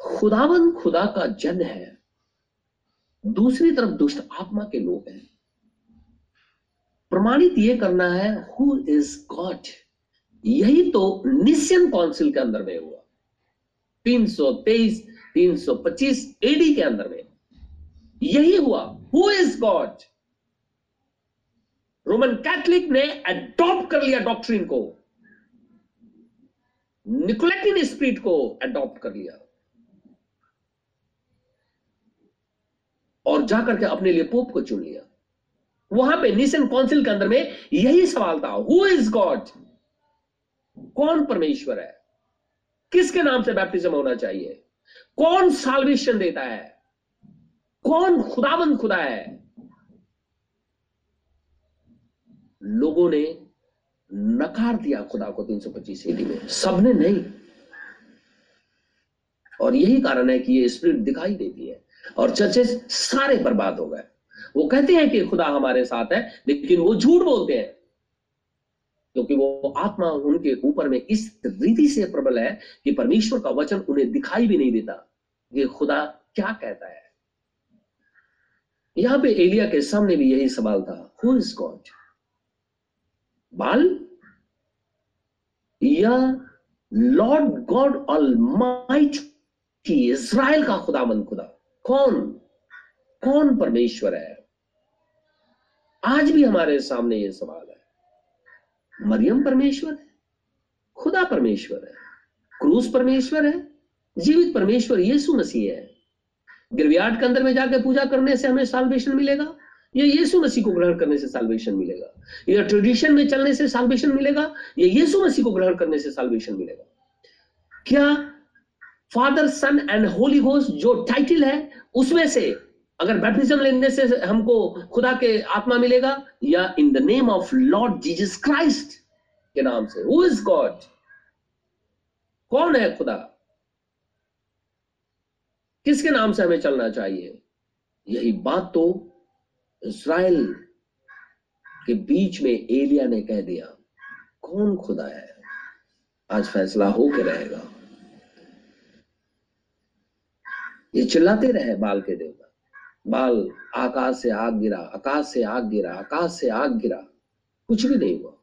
खुदावन खुदा का जन है। दूसरी तरफ़ दुष्ट आत्मा के लोग हैं। प्रमाणित ये करना है हु इज़ गॉड यही तो निशियन काउंसिल के अंदर में हुआ। 323 325 एडी के अंदर में। यही हुआ। Who is God Roman Catholic ने अडॉप्ट कर लिया डॉक्ट्रिन को। निकोलेटिन स्पिरिट को अडॉप्ट कर लिया। और जाकर के अपने लिए पोप को चुन लिया। वहाँ पे निशन काउंसिल के अंदर में यही सवाल था हु इज़ गॉड कौन परमेश्वर है? किसके नाम से बैप्टिज्म होना चाहिए? कौन साल्वेशन देता है? कौन खुदाबंद खुदा है? लोगों ने नकार दिया खुदा को 325 एडी में। सबने नहीं। और यही कारण है कि ये स्पिरिट दिखाई देती है और चर्चेस सारे बर्बाद हो गए। वो कहते हैं कि खुदा हमारे साथ है, लेकिन वो झूठ बोलते हैं। क्योंकि वो आत्मा उनके ऊपर में इस रीति से प्रबल है कि परमेश्वर का वचन उन्हें दिखाई भी नहीं देता कि खुदा क्या कहता है। यहाँ पे एलिया के सामने भी यही सवाल था हु इज़ गॉड बाल? या लॉर्ड गॉड ऑल इसराइल का खुदामंद खुदा। कौन? कौन परमेश्वर है? आज भी हमारे सामने यह सवाल है। मरियम परमेश्वर है? खुदा परमेश्वर है? क्रूस परमेश्वर है? जीवित परमेश्वर यीशु मसीह है? गिरवियाट के अंदर में जाकर पूजा करने से हमें साल्वेशन मिलेगा? या यीशु मसीह को ग्रहण करने से साल्वेशन मिलेगा। या ट्रेडिशन में चलने से साल्वेशन मिलेगा, या यीशु मसीह को ग्रहण करने से साल्वेशन मिलेगा। क्या father son and holy ghost जो टाइटल है, उसमें से अगर बैप्टिज्म लेने से हमको खुदा के आत्मा मिलेगा, या in the name of Lord Jesus Christ के नाम से। हु इज़ गॉड कौन है खुदा? किसके नाम से हमें चलना चाहिए? यही बात तो इसराइल के बीच में एलिया ने कह दिया, कौन खुदा है? आज फैसला होकर रहेगा। ये चिल्लाते रहे बाल के देवता। बाल आकाश से आग गिरा, आकाश से आग गिरा, आकाश से आग गिरा। कुछ भी नहीं हुआ।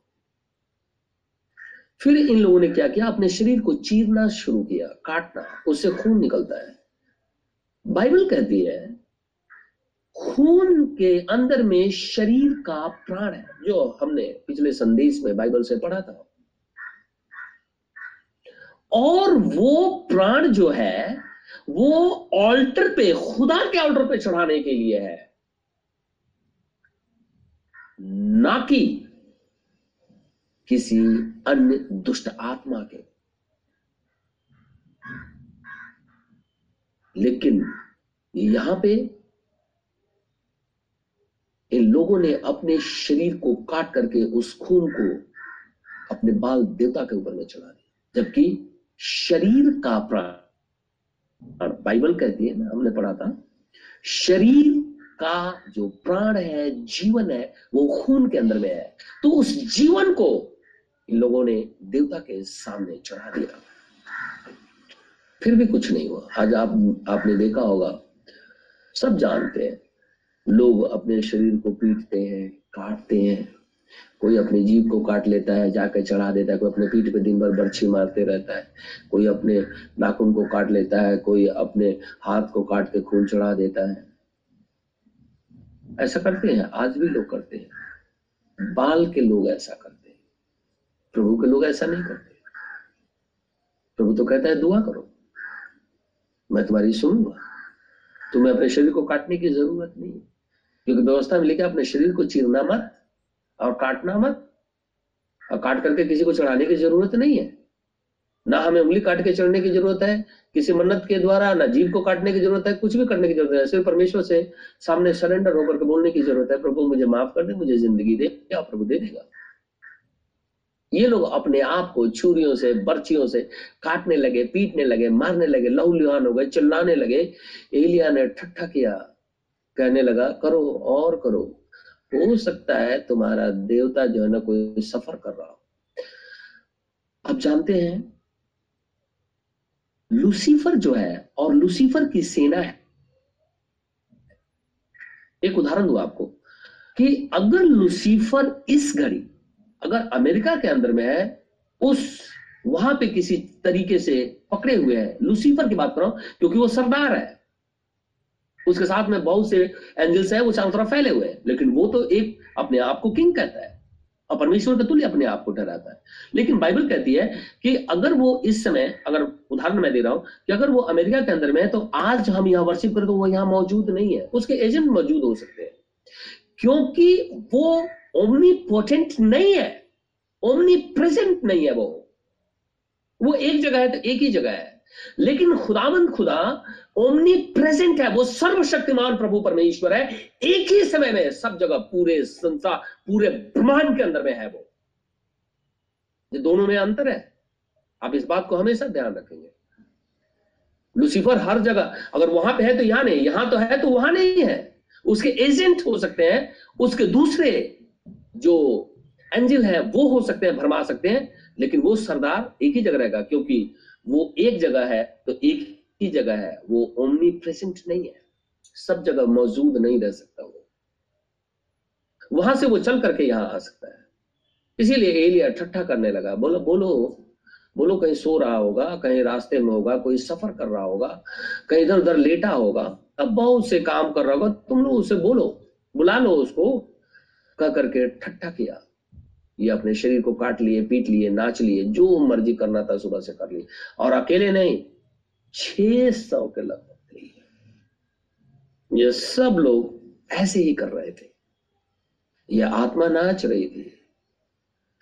फिर इन लोगों ने क्या किया? अपने शरीर को चीरना शुरू किया, काटना, उससे खून निकलता है। बाइबल कहती है खून के अंदर में शरीर का प्राण है, जो हमने पिछले संदेश में बाइबल से पढ़ा था। और वो प्राण जो है, वो ऑल्टर पे, खुदा के ऑल्टर पे चढ़ाने के लिए है। ना कि किसी अन्य दुष्ट आत्मा के। लेकिन यहाँ पे इन लोगों ने अपने शरीर को काट करके उस खून को अपने बाल देवता के ऊपर में चढ़ा दिया। जबकि शरीर का प्राण, बाइबल कहती है ना हमने पढ़ा था, शरीर का जो प्राण है, जीवन है, वो खून के अंदर में है। तो उस जीवन को इन लोगों ने देवता के सामने चढ़ा दिया। फिर भी कुछ नहीं हुआ। आज आप, आपने देखा होगा, सब जानते हैं। लोग अपने शरीर को पीटते हैं, काटते हैं। कोई अपनी जीव को काट लेता है जाकर चढ़ा देता है, कोई अपने पीठ पे दिन भर बर्छी मारते रहता है, कोई अपने नाखून को काट लेता है, कोई अपने हाथ को काट के खून चढ़ा देता है। ऐसा करते हैं, आज भी लोग करते हैं। बाल के लोग ऐसा करते हैं। प्रभु के लोग ऐसा नहीं करते। प्रभु तो कहता है, दुआ करो। मैं तुम्हारी सुनूँगा तुम्हें अपने शरीर को काटने की ज़रूरत नहीं क्योंकि व्यवस्था में लिखा अपने शरीर को चीरना मत और काटना मत। और काट करके किसी को चढ़ाने की ज़रूरत नहीं है। ना हमें उंगली काट के चढ़ने की ज़रूरत है, किसी मन्नत के द्वारा, ना जीव को काटने की ज़रूरत है, कुछ भी करने की ज़रूरत है। सिर्फ़ परमेश्वर से सामने सरेंडर होकर के बोलने की ज़रूरत है, प्रभु मुझे माफ़ कर दे, मुझे ज़िंदगी दे क्या प्रभु दे देगा। ये लोग अपने आप को छुरियों से, बर्चियों से काटने लगे, पीटने लगे, मारने लगे, लहूलुहान हो गए, चिल्लाने लगे। एलिया ने ठट्ठा किया कहने लगा, करो और करो। हो सकता है तुम्हारा देवता जो है ना कोई सफ़र कर रहा हो। अब जानते हैं, लूसीफर जो है और लूसीफर की सेना है। एक उदाहरण दू आपको, कि अगर लूसीफर इस घड़ी, अगर अमेरिका के अंदर में है, उस, वहाँ पे किसी तरीके से पकड़े हुए हैं, लूसीफर की बात कर रहा हूँ, क्योंकि वो सरदार है। उसके साथ में बहुत से एंजल्स है, वो चारों तरफ़ फैले हुए हैं। लेकिन वो तो एक अपने आप को किंग कहता है और परमेश्वर का तुल्य अपने आप को ठहराता है। लेकिन बाइबल कहती है कि अगर वो इस समय, अगर उदाहरण मैं दे रहा हूँ कि अगर वो अमेरिका के अंदर में है तो आज हम यहाँ वर्शिप करें तो वो यहाँ मौजूद नहीं है। उसके एजेंट मौजूद हो सकते हैं। क्योंकि वो ओमनी पोटेंट नहीं है ओमनी प्रेजेंट नहीं है वो। वो एक जगह है तो एक ही जगह है। लेकिन खुदावन खुदा ओमनी प्रेजेंट है, वो सर्वशक्तिमान प्रभु परमेश्वर है। एक ही समय में सब जगह, पूरे संसार, पूरे ब्रह्मांड के अंदर में है वो। ये दोनों में अंतर है। आप इस बात को हमेशा ध्यान रखेंगे। लुसीफर हर जगह, अगर वहाँ पे है तो यहाँ नहीं, यहाँ तो है तो वहाँ नहीं है। उसके एजेंट हो सकते हैं, उसके दूसरे जो एंजल है, वो हो सकते हैं, भरमा सकते हैं, लेकिन वो सरदार एक ही जगह रहेगा, क्योंकि वो एक जगह है तो एक ही जगह है। वो ओमनी प्रेजेंट नहीं है। सब जगह मौजूद नहीं रह सकता वो। वहाँ से वो चल करके यहाँ आ सकता है। इसीलिए एलिया ठट्ठा करने लगा। बोलो बोलो बोलो, कहीं सो रहा होगा, कहीं रास्ते में होगा, कोई सफ़र कर रहा होगा, कहीं इधर उधर लेटा होगा। अब बहुत से काम कर रहा होगा, तुम लोग उसे बोलो, बुला लो उसको, कह करके ठट्ठा किया। ये अपने शरीर को काट लिए, पीट लिए, नाच लिए, जो मर्ज़ी करना था सुबह से कर लिए। और अकेले नहीं, छह सौ के लगभग ये सब लोग ऐसे ही कर रहे थे। ये आत्मा नाच रही थी।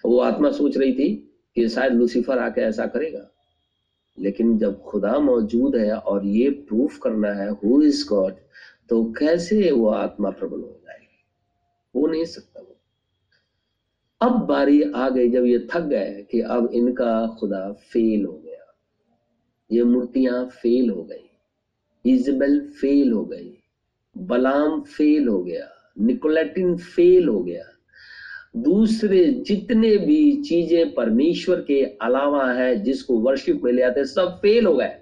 वो आत्मा सोच रही थी कि शायद लूसीफर आके ऐसा करेगा। लेकिन जब खुदा मौजूद है और ये प्रूफ करना है हु इज़ गॉड तो कैसे वो आत्मा प्रबल हो जाएगी? हो नहीं सकता। अब बारी आ गई जब ये थक गए कि अब इनका खुदा फेल हो गया। ये मूर्तियाँ फेल हो गई। इजबेल फेल हो गई। बलाम फेल हो गया। निकोलेटिन फेल हो गया। दूसरे जितने भी चीज़ें परमेश्वर के अलावा है, जिसको वर्शिप में ले आते सब फेल हो गए।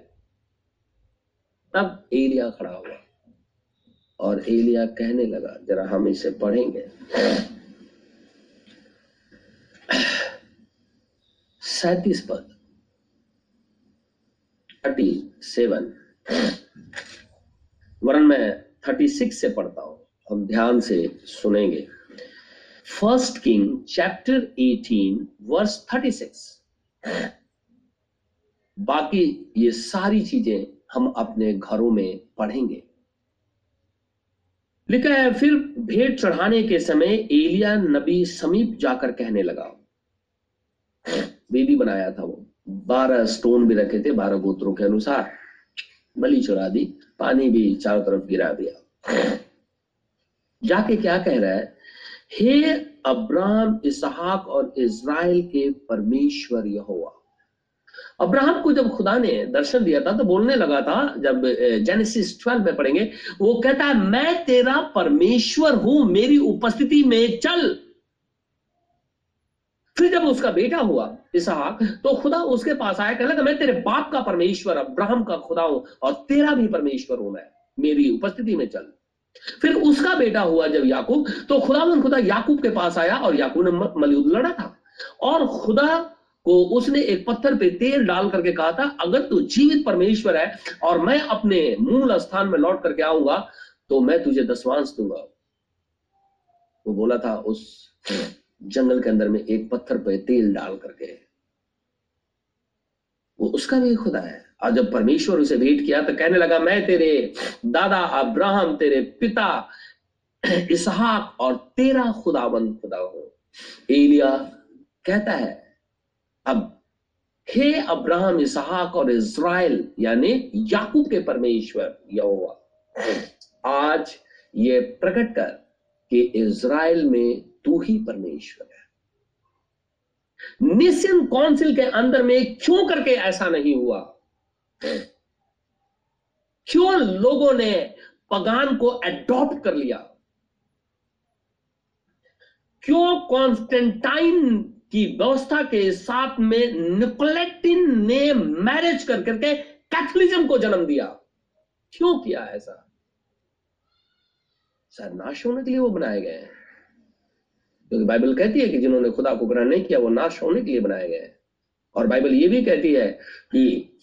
तब एलिया खड़ा हुआ और एलिया कहने लगा, जरा हम इसे पढ़ेंगे। सैतीस पद। Thirty seven. वरन मैं थर्टी सिक्स से पढ़ता हूँ। हम ध्यान से सुनेंगे। फ़र्स्ट किंग चैप्टर 18 वर्स 36 बाकी ये सारी चीज़ें हम अपने घरों में पढ़ेंगे। लिखा है, फिर भेंट चढ़ाने के समय एलिया नबी समीप जाकर कहने लगा बेदी बनाया था वो। बारह स्टोन भी रखे थे, बारह गोत्रों के अनुसार। बलि चढ़ा दी, पानी भी चारों तरफ़ गिरा दिया। जाके क्या कह रहा है? हे अब्राहम, इसहाक और इज़राइल के परमेश्वर यहोवा। अब्राहम को जब खुदा ने दर्शन दिया था तो बोलने लगा था, जब जेनेसिस 12 में पढ़ेंगे, वो कहता है, मैं तेरा परमेश्वर हूँ, मेरी उपस्थिति में चल। फिर जब उसका बेटा हुआ, इसहाक तो खुदा उसके पास आया, कहने लगा, मैं तेरे बाप का परमेश्वर, अब्राहम का खुदा हूँ और तेरा भी परमेश्वर हूँ मैं। मेरी उपस्थिति में चल। फिर उसका बेटा हुआ जब याकूब तो खुदा खुदा याकूब के पास आया और याकूब ने मलयुद्ध लड़ा था। और खुदा को उसने एक पत्थर पे तेल डाल करके कहा था, अगर तू जीवित परमेश्वर है और मैं अपने मूल स्थान में लौट करके आऊँगा तो मैं तुझे दसवांश दूँगा। वो बोला था उस जंगल के अंदर में एक पत्थर पे तेल डाल करके। वो उसका भी खुदा है। और जब परमेश्वर उसे भेंट किया तो कहने लगा, मैं तेरे दादा अब्राहम, तेरे पिता इसहाक और तेरा खुदाबंद खुदा हूँ। एलिया कहता है, अब हे अब्राहम, इसहाक और इज़राइल यानी याकूब के परमेश्वर यहोवा, आज ये प्रकट कर कि इज़राइल में तू ही परमेश्वर है। निशियन काउंसिल के अंदर में क्यों करके ऐसा नहीं हुआ? क्यों लोगों ने पगान को एडॉप्ट कर लिया? क्यों कॉन्स्टेंटाइन की व्यवस्था के साथ में निकोलेटिन ने मैरिज कर करके कैथोलिज्म को जन्म दिया? क्यों किया ऐसा? सर नाश होने के लिए वो बनाए गए हैं। क्योंकि बाइबल कहती है कि जिन्होंने खुदा को ग्रहण नहीं किया, वो नाश होने के लिए बनाए गए और बाइबल ये भी कहती है कि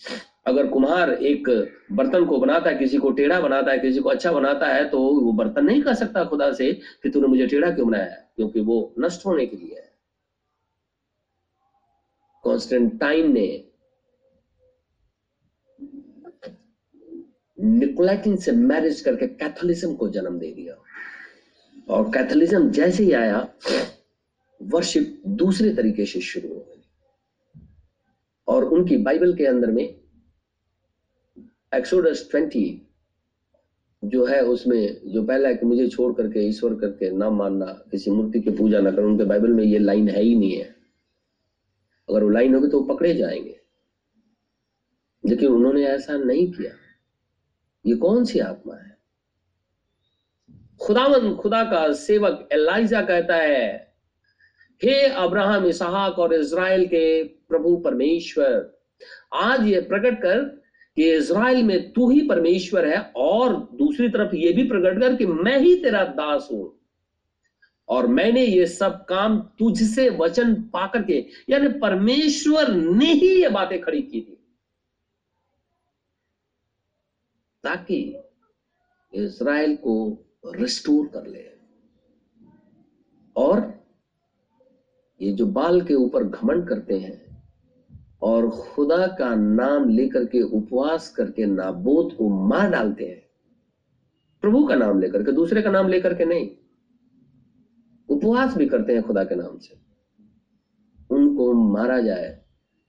अगर कुम्हार एक बर्तन को बनाता है, किसी को टेढ़ा बनाता है, किसी को अच्छा बनाता है तो वो बर्तन नहीं कह सकता खुदा से कि तूने मुझे टेढ़ा क्यों बनाया है, क्योंकि वो नष्ट होने के लिए है। कॉन्स्टेंटाइन ने निकोलाइटिन से मैरिज करके कैथोलिज्म को जन्म दे दिया। और कैथोलिज्म जैसे ही आया वर्शिप दूसरे तरीके से शुरू हो गई। और उनकी बाइबल के अंदर में एक्सोडस ट्वेंटी जो है, उसमें जो पहला है कि मुझे छोड़ करके, ईश्वर करके ना मानना, किसी मूर्ति की पूजा ना करना, उनके बाइबल में ये लाइन है ही नहीं है। अगर वो लाइन होगी तो वो पकड़े जाएँगे। लेकिन उन्होंने ऐसा नहीं किया। ये कौन सी आत्मा है? खुदावन, खुदा का सेवक एलाइजा कहता है, हे अब्राहम, इसहाक और इज़राइल के प्रभु परमेश्वर, आज ये प्रकट कर कि इज़राइल में तू ही परमेश्वर है और दूसरी तरफ़ ये भी प्रकट कर कि मैं ही तेरा दास हूँ। और मैंने ये सब काम तुझसे वचन पाकर के, यानी परमेश्वर ने ही ये बातें खड़ी की थी। ताकि इज़राइल को रिस्टोर कर ले। और ये जो बाल के ऊपर घमंड करते हैं और खुदा का नाम लेकर के उपवास करके नाबोध को मार डालते हैं, प्रभु का नाम लेकर के, दूसरे का नाम लेकर के नहीं, उपवास भी करते हैं खुदा के नाम से। उनको मारा जाए,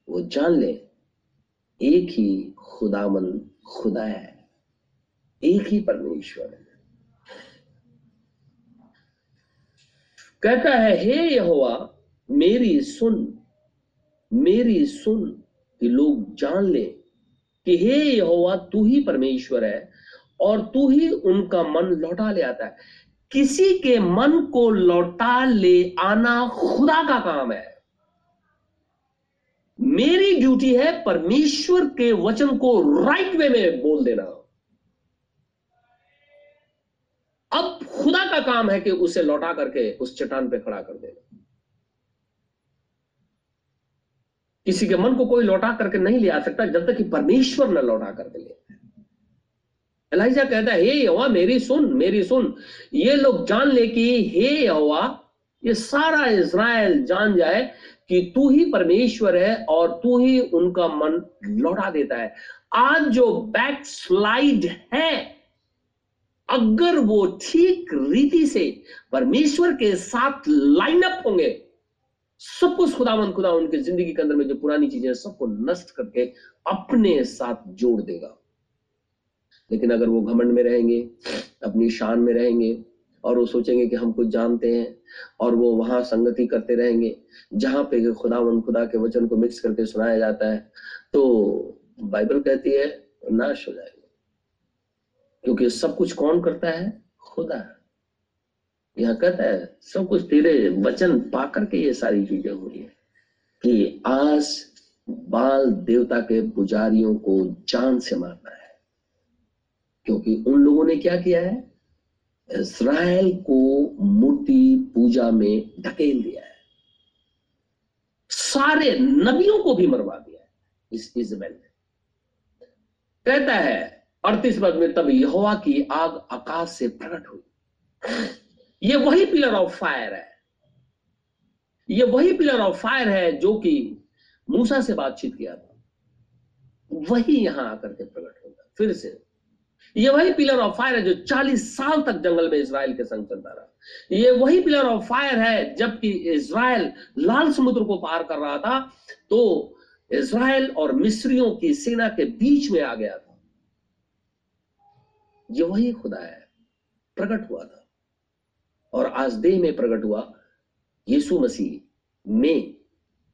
वो जान ले, एक ही खुदामन खुदा है, एक ही परमेश्वर है। कहता है, हे यहोवा, मेरी सुन मेरी सुन कि लोग जान ले कि हे यहोवा, तू ही परमेश्वर है और तू ही उनका मन लौटा ले आता है। किसी के मन को लौटा ले आना खुदा का काम है। मेरी ड्यूटी है परमेश्वर के वचन को राइट वे में बोल देना। का काम है कि उसे लौटा करके उस चट्टान पे खड़ा कर देना किसी के मन को कोई लौटा करके नहीं ले आ सकता, जब तक कि परमेश्वर न लौटा करके ले एलाइजा कहता है, हे यहोवा, मेरी सुन मेरी सुन। ये लोग जान ले कि हे यहोवा, ये सारा इज़राइल जान जाए कि तू ही परमेश्वर है और तू ही उनका मन लौटा देता है। आज जो बैक स्लाइड है अगर वो ठीक रीति से परमेश्वर के साथ लाइन अप होंगे, सब कुछ खुदावन खुदा उनकी ज़िंदगी के अंदर में जो पुरानी चीज़ें हैं, सबको नष्ट करके अपने साथ जोड़ देगा। लेकिन अगर वो घमंड में रहेंगे, अपनी शान में रहेंगे, और वो सोचेंगे कि हम कुछ जानते हैं, और वो वहाँ संगति करते रहेंगे, जहाँ पे खुदावन खुदा के वचन को मिक्स करके सुनाया जाता है तो बाइबल कहती है, नाश हो जाएगा। क्योंकि सब कुछ कौन करता है? खुदा। यह कहता है, सब कुछ तेरे वचन पा करके ये सारी चीज़ें हुई है। कि आज बाल देवता के पुजारियों को जान से मारना है। क्योंकि उन लोगों ने क्या किया है? इसराइल को मूर्ति पूजा में ढकेल दिया है। सारे नबियों को भी मरवा दिया है इस इजबेल ने कहता है अड़तीस पद में तब यहोवा की आग आकाश से प्रकट हुई। ये वही पिलर ऑफ़ फायर है। ये वही पिलर ऑफ़ फायर है जो कि मूसा से बातचीत किया था। वही यहाँ आकर के प्रकट होगा फिर से, ये वही पिलर ऑफ़ फायर है जो 40 साल तक जंगल में इसराइल के संग चलता रहा। ये वही पिलर ऑफ़ फायर है जबकि इसराइल लाल समुद्र को पार कर रहा था तो इसराइल और मिस्रियों की सेना के बीच में आ गया था। ये वही खुदा है, प्रकट हुआ था। और आज देह में प्रकट हुआ, यीशु मसीह में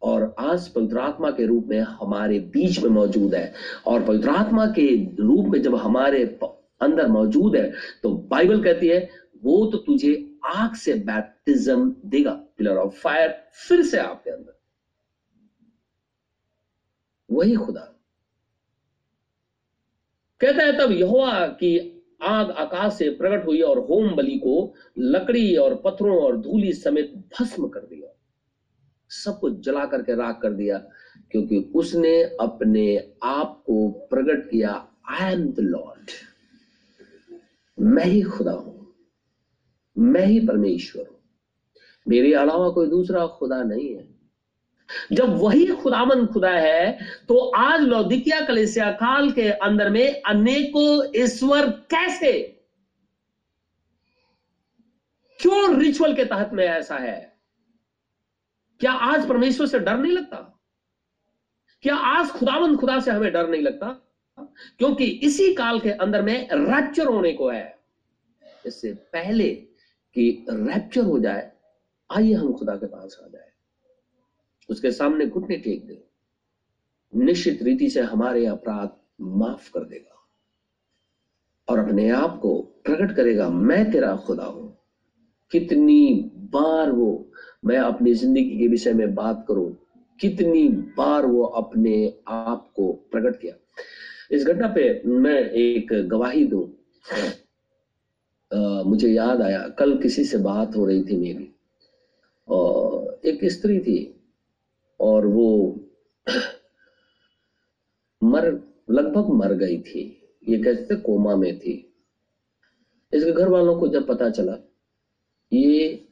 और आज पवित्र आत्मा के रूप में हमारे बीच में मौजूद है। और पवित्र आत्मा के रूप में जब हमारे अंदर मौजूद है तो बाइबल कहती है, वो तो तुझे आग से बैप्टिज्म देगा पिलर ऑफ़ फायर फिर से आपके अंदर। वही खुदा। कहता है तब यहोवा की आग आकाश से प्रकट हुई और होम बलि को लकड़ी और पत्थरों और धूली समेत भस्म कर दिया। सब कुछ जला करके राख कर दिया, क्योंकि उसने अपने आप को प्रकट किया आई एम द लॉर्ड मैं ही खुदा हूँ। मैं ही परमेश्वर हूँ। मेरे अलावा कोई दूसरा खुदा नहीं है। जब वही खुदामंद खुदा है तो आज लौदिकिया कलेसिया काल के अंदर में अनेकों ईश्वर कैसे? क्यों रिचुअल के तहत में ऐसा है? क्या आज परमेश्वर से डर नहीं लगता? क्या आज खुदावंद खुदा से हमें डर नहीं लगता? क्योंकि इसी काल के अंदर में रैप्चर होने को है। इससे पहले कि रैप्चर हो जाए, आइए हम खुदा के पास आ जाए। उसके सामने घुटने टेक दे। निश्चित रीति से हमारे अपराध माफ़ कर देगा और अपने आप को प्रकट करेगा, मैं तेरा खुदा हूँ। कितनी बार वो, मैं अपनी ज़िंदगी के विषय में बात करूँ, कितनी बार वो अपने आप को प्रकट किया। इस घटना पे मैं एक गवाही दू। मुझे याद आया, कल किसी से बात हो रही थी मेरी। और एक स्त्री थी और वो मर, लगभग मर गई थी। ये कहते कोमा में थी। इसके घर वालों को जब पता चला, ये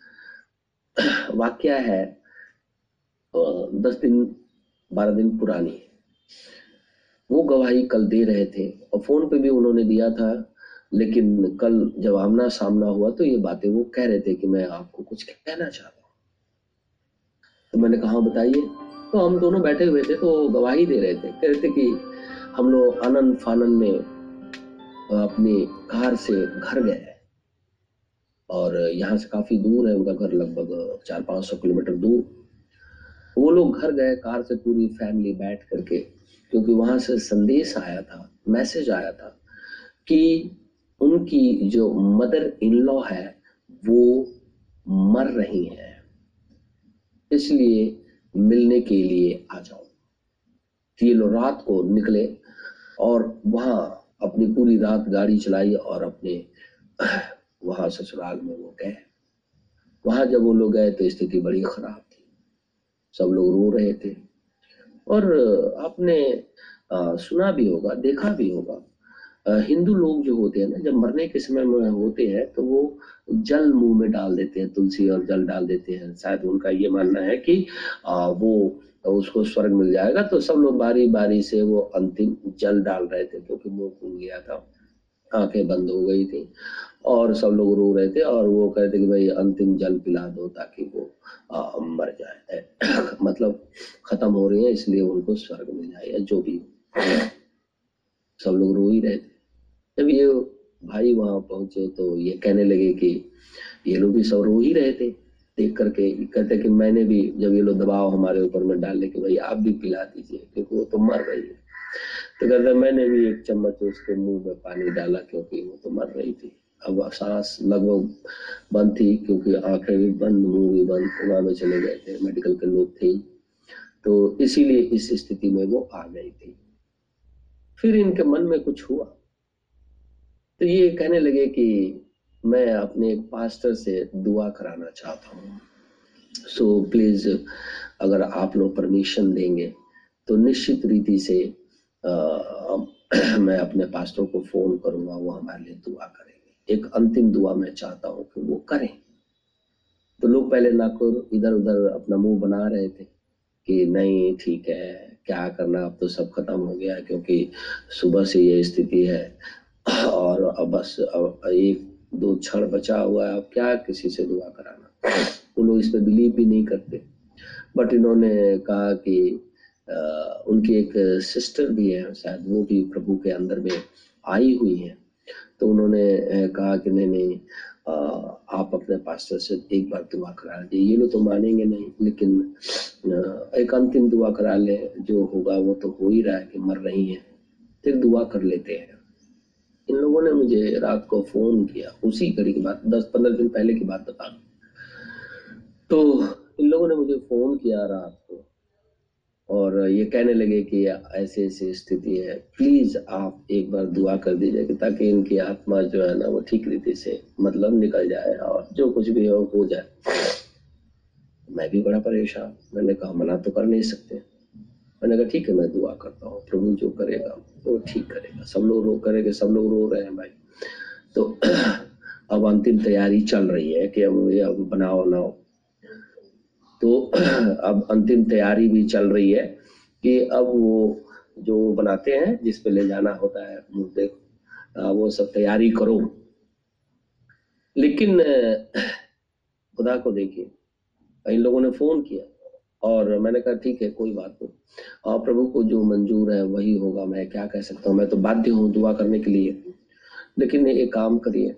वाक्य है दस दिन, बारह दिन पुरानी। वो गवाही कल दे रहे थे और फ़ोन पे भी उन्होंने दिया था, लेकिन कल जब आमना सामना हुआ तो ये बातें वो कह रहे थे कि मैं आपको कुछ कहना चाहता तो मैंने कहा हाँ, बताइए। तो हम दोनों बैठे हुए थे तो गवाही दे रहे थे। कह रहे थे कि हम लोग आनंद फानन में अपनी कार से घर गए और यहाँ से काफ़ी दूर है उनका घर लगभग चार पाँच सौ किलोमीटर दूर। वो लोग घर गए कार से पूरी फैमिली बैठ करके क्योंकि वहाँ से संदेश आया था मैसेज आया था कि उनकी जो मदर इन लॉ है वो मर रही है। इसलिए मिलने के लिए आ जाओ। ये रात को निकले और वहाँ अपनी पूरी रात गाड़ी चलाई और अपने वहाँ ससुराल में वो गए। वहाँ जब वो लोग गए तो स्थिति बड़ी खराब थी। सब लोग रो रहे थे। और आपने सुना भी होगा, देखा भी होगा हिंदू लोग जो होते हैं ना जब मरने के समय में होते हैं तो वो जल मुँह में डाल देते हैं तुलसी और जल डाल देते हैं। शायद उनका ये मानना है कि वो उसको स्वर्ग मिल जाएगा तो सब लोग बारी बारी से वो अंतिम जल डाल रहे थे क्योंकि मुँह खुल गया था। आँखें बंद हो गई थी और सब लोग रो रहे थे और वो कहते कि भाई अंतिम जल पिला दो ताकि वो आ, मर जाए। मतलब खत्म हो रही है इसलिए उनको स्वर्ग मिल जाए जो भी सब लोग रो ही रहे थे। जब ये भाई वहाँ पहुँचे तो ये कहने लगे कि ये लोग भी सब रो ही रहे थे। देख करके कहते कि मैंने भी जब ये लोग दबाव हमारे ऊपर में डालने कि भाई आप भी पिला दीजिए, क्योंकि वो तो मर रही है। तो कहते मैंने भी एक चम्मच उसके मुँह में पानी डाला क्योंकि वो तो मर रही थी। अब सांस लगभग बंद थी क्योंकि आँखें भी बंद, मुँह भी बंद कुआ में चले गए थे, मेडिकल के लोग थे। तो इसीलिए इस स्थिति में वो आ गई थी। फिर इनके मन में कुछ हुआ। तो ये कहने लगे कि मैं अपने एक पास्टर से दुआ कराना चाहता हूँ। सो प्लीज़ अगर आप लोग परमिशन देंगे तो निश्चित रीति से आ, मैं अपने पास्टर को फ़ोन करूँगा वो हमारे लिए दुआ करेंगे। एक अंतिम दुआ मैं चाहता हूँ कि वो करें। तो लोग पहले नाकुर इधर उधर अपना मुँह बना रहे थे कि नहीं ठीक है क्या करना अब तो सब खत्म हो गया क्योंकि सुबह से ये स्थिति है। और अब बस अब एक दो क्षण बचा हुआ है। अब क्या किसी से दुआ कराना? वो लोग इस पर बिलीव भी नहीं करते। बट इन्होंने कहा कि आ, उनकी एक सिस्टर भी है शायद वो भी प्रभु के अंदर में आई हुई है। तो उन्होंने कहा कि नहीं नहीं आप अपने पास्टर से एक बार दुआ करा लीजिए। ये लोग तो मानेंगे नहीं लेकिन एक अंतिम दुआ करा ले। जो होगा वो तो हो ही रहा है कि मर रही है। फिर दुआ कर लेते हैं। इन लोगों ने मुझे रात को फ़ोन किया, उसी घड़ी की बात, दस पंद्रह दिन पहले की बात बता तो इन लोगों ने मुझे फ़ोन किया रात को और ये कहने लगे कि ऐसे, ऐसी स्थिति है। प्लीज़ आप एक बार दुआ कर दीजिए ताकि इनकी आत्मा जो है ना वो ठीक रीति से मतलब निकल जाए और जो कुछ भी हो हो जाए। मैं भी बड़ा परेशान। मैंने कहा, मना तो कर नहीं सकते। मैंने कहा, ठीक है, मैं दुआ करता हूँ। प्रभु जो करेगा वो ठीक करेगा। सब लोग रो करेंगे, सब लोग रो रहे हैं भाई। तो अब अंतिम तैयारी चल रही है कि अब ये अब बनाओ बनाओ तो अब अंतिम तैयारी भी चल रही है कि अब वो जो बनाते हैं, जिस पे ले जाना होता है मुद्दे वो सब तैयारी करो। लेकिन खुदा को देखिए, इन लोगों ने फ़ोन किया। और मैंने कहा, ठीक है, कोई बात नहीं। और प्रभु को जो मंजूर है, वही होगा। मैं क्या कह सकता हूँ? मैं तो बाध्य हूँ दुआ करने के लिए। लेकिन एक काम करिए।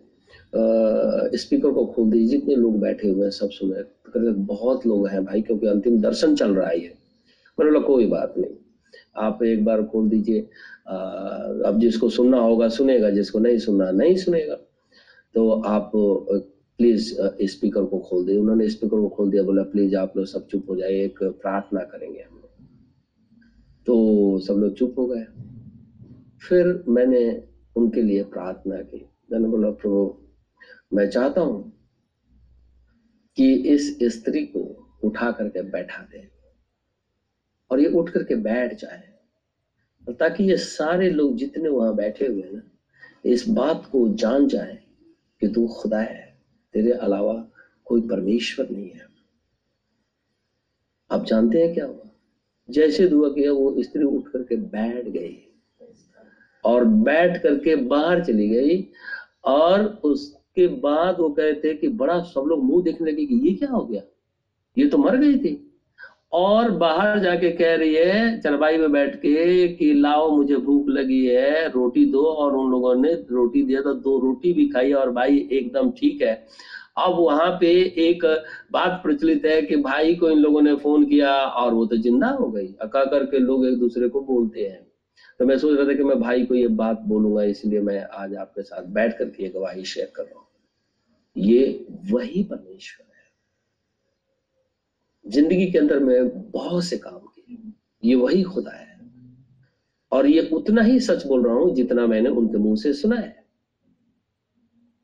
स्पीकर को खोल दीजिए। जितने लोग बैठे हुए हैं, सब सुने। तो बहुत लोग हैं भाई, क्योंकि अंतिम दर्शन चल रहा है मैंने बोला, कोई बात नहीं। आप एक बार खोल दीजिए। अब जिसको सुनना होगा, सुनेगा। जिसको नहीं सुनना, नहीं सुनेगा। तो आप प्लीज़ स्पीकर को खोल दिए उन्होंने स्पीकर को खोल दिया, बोला, प्लीज़, आप लोग सब चुप हो जाए एक प्रार्थना करेंगे हम लोग। तो सब लोग चुप हो गए। फिर मैंने उनके लिए प्रार्थना की। मैंने बोला, प्रभु, मैं चाहता हूँ कि इस स्त्री को उठा करके बैठा दे और ये उठ करके बैठ जाए ताकि ये सारे लोग जितने वहाँ बैठे हुए ना, इस बात को जान जाए कि तू खुदा है। तेरे अलावा कोई परमेश्वर नहीं है। आप जानते हैं क्या हुआ? जैसे दुआ किया, वो स्त्री उठ करके बैठ गई और बैठ करके बाहर चली गई और उसके बाद वो कहते कि बड़ा सब लोग मुँह देखने लगे कि ये क्या हो गया? ये तो मर गई थी। और बाहर जाके कह रही है चरबाई में बैठ के कि लाओ, मुझे भूख लगी है, रोटी दो। और उन लोगों ने रोटी दिया तो दो रोटी भी खाई और भाई एकदम ठीक है। अब वहाँ पे एक बात प्रचलित है कि भाई को इन लोगों ने फ़ोन किया और वो तो ज़िंदा हो गई। अका करके लोग एक दूसरे को बोलते हैं। तो मैं सोच रहा था कि मैं भाई को ये बात बोलूँगा, इसलिए मैं आज आपके साथ बैठ करके गवाही शेयर कर रहा हूँ। ये वही परमेश्वर है। ज़िंदगी के अंदर में बहुत से काम किए। ये वही खुदा है। और ये उतना ही सच बोल रहा हूँ जितना मैंने उनके मुँह से सुना है।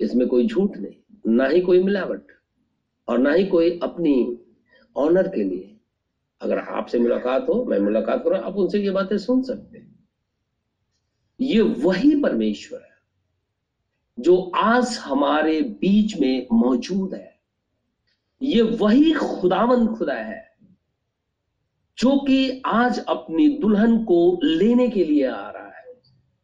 इसमें कोई झूठ नहीं, ना ही कोई मिलावट और ना ही कोई अपनी ऑनर के लिए। अगर आपसे मुलाकात हो, मैं मुलाकात करूँ आप उनसे ये बातें सुन सकते हैं। ये वही परमेश्वर है जो आज हमारे बीच में मौजूद है। ये वही खुदावन खुदा है, जो कि आज अपनी दुल्हन को लेने के लिए आ रहा है।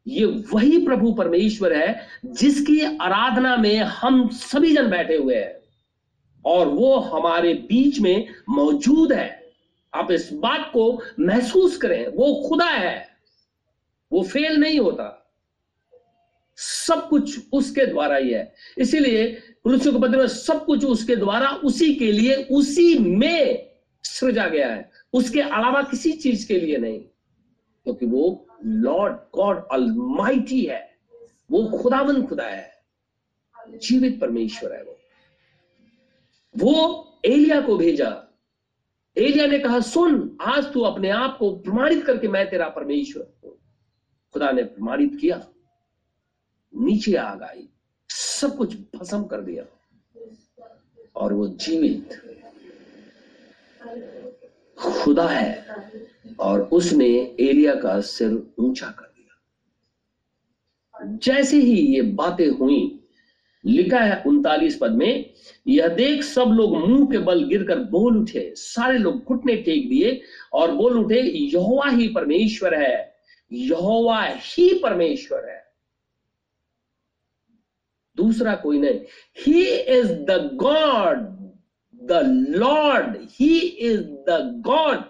ये वही प्रभु परमेश्वर है, जिसकी आराधना में हम सभी जन बैठे हुए हैं, और वो हमारे बीच में मौजूद है। आप इस बात को महसूस करें, वो खुदा है, वो फेल नहीं होता। सब कुछ उसके द्वारा ही है। इसीलिए पत्र में सब कुछ उसके द्वारा, उसी के लिए, उसी में सृजा गया है। उसके अलावा किसी चीज़ के लिए नहीं। क्योंकि वो लॉर्ड गॉड अलमाइटी है। वो खुदावंद खुदा है। जीवित परमेश्वर है वो। वो एलिया को भेजा। एलिया ने कहा, सुन, आज तू अपने आप को प्रमाणित करके मैं तेरा परमेश्वर हूँ। खुदा ने प्रमाणित किया। नीचे आग आई सब कुछ भस्म कर दिया। और वो जीवित। खुदा है। और उसने एलिया का सिर ऊँचा कर दिया। जैसे ही ये बातें हुई, लिखा है उनतालीस पद में, यह देख सब लोग मुँह के बल गिरकर बोल उठे। सारे लोग घुटने टेक दिए और बोल उठे, यहोवा ही परमेश्वर है। यहोवा ही परमेश्वर है। दूसरा कोई नहीं। He is the God the Lord he is the God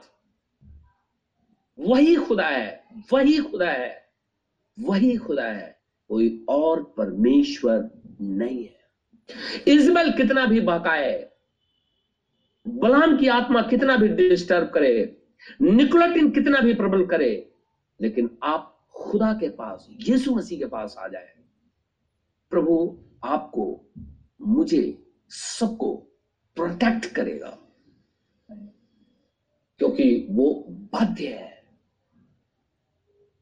वही खुदा है, वही खुदा है, वही खुदा है। कोई और परमेश्वर नहीं है। इजमल कितना भी बहकाए बलाम की आत्मा कितना भी डिस्टर्ब करे, निकोलटिन कितना भी प्रबल करे, लेकिन आप खुदा के पास, यीशु मसीह के पास आ जाए। प्रभु आपको, मुझे सबको प्रोटेक्ट करेगा। क्योंकि वो बाध्य है।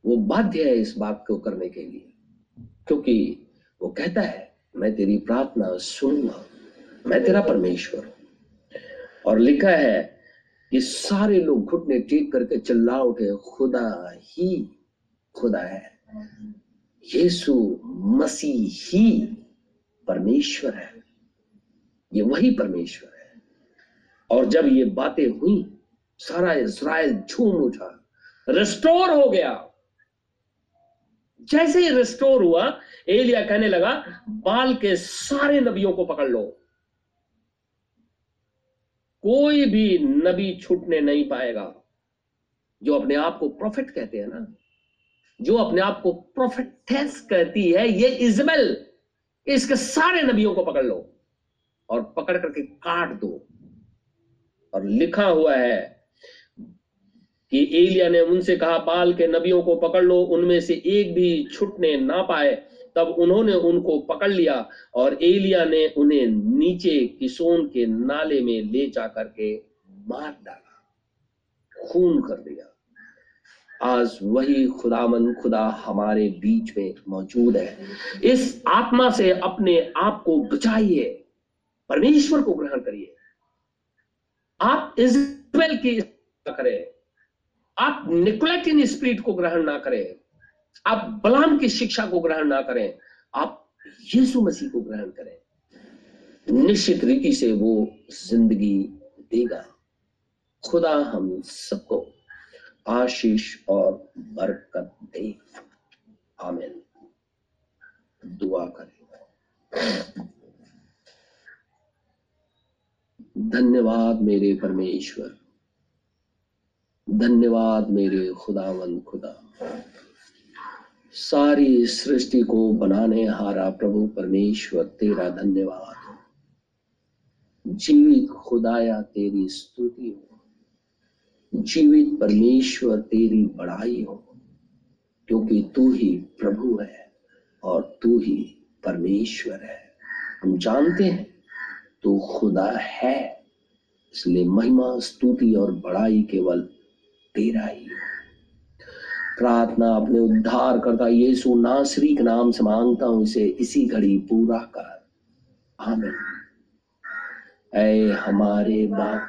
वो बाध्य है इस बात को करने के लिए। क्योंकि वो कहता है, मैं तेरी प्रार्थना सुनूँगा। मैं तेरा परमेश्वर और लिखा है कि सारे लोग घुटने टेक करके चिल्ला उठे, खुदा ही खुदा है। यीशु मसीह ही परमेश्वर है। ये वही परमेश्वर है। और जब ये बातें हुई, सारा इसराइल झूम उठा। रिस्टोर हो गया। जैसे ही रिस्टोर हुआ, एलिया कहने लगा, बाल के सारे नबियों को पकड़ लो। कोई भी नबी छूटने नहीं पाएगा, जो अपने आप को प्रोफेट कहते हैं ना। जो अपने आप को प्रोफेटेस कहती है, ये इजबेल इसके सारे नबियों को पकड़ लो और पकड़ करके काट दो। और लिखा हुआ है कि एलिया ने उनसे कहा, बाल के नबियों को पकड़ लो, उनमें से एक भी छुटने ना पाए। तब उन्होंने उनको पकड़ लिया और एलिया ने उन्हें नीचे किसोन के नाले में ले जा करके मार डाला, खून कर दिया। आज वही खुदामन खुदा हमारे बीच में मौजूद है। इस आत्मा से अपने आप को बचाइए, परमेश्वर को ग्रहण करिए। आप इजराइल की करें। आप निकोलेटिन स्पिरिट को ग्रहण ना करें। आप बलाम की शिक्षा को ग्रहण ना करें। आप यीशु मसीह को ग्रहण करें। निश्चित रीति से वो ज़िंदगी देगा। खुदा हम सबको आशीष और बरकत दे। आमीन। दुआ करें। धन्यवाद मेरे परमेश्वर। धन्यवाद मेरे खुदावन खुदा। सारी सृष्टि को बनाने हारा प्रभु परमेश्वर, तेरा धन्यवाद। जीवित खुदाया तेरी स्तुति हो। जीवित परमेश्वर तेरी बड़ाई हो, क्योंकि तू ही प्रभु है और तू ही परमेश्वर है। हम जानते हैं तू खुदा है, इसलिए महिमा, स्तुति और बड़ाई केवल तेरा ही प्रार्थना अपने उद्धार करता यीशु नासरी के नाम से माँगता हूँ, इसे इसी घड़ी पूरा कर। आमीन। ऐ हमारे बाप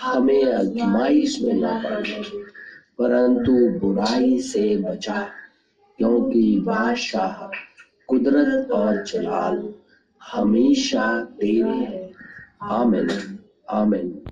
हमें अजमाइश में न पड़े। परंतु बुराई से बचा, क्योंकि बादशाह कुदरत और जलाल हमेशा तेरे हैं। आमिन आमिन।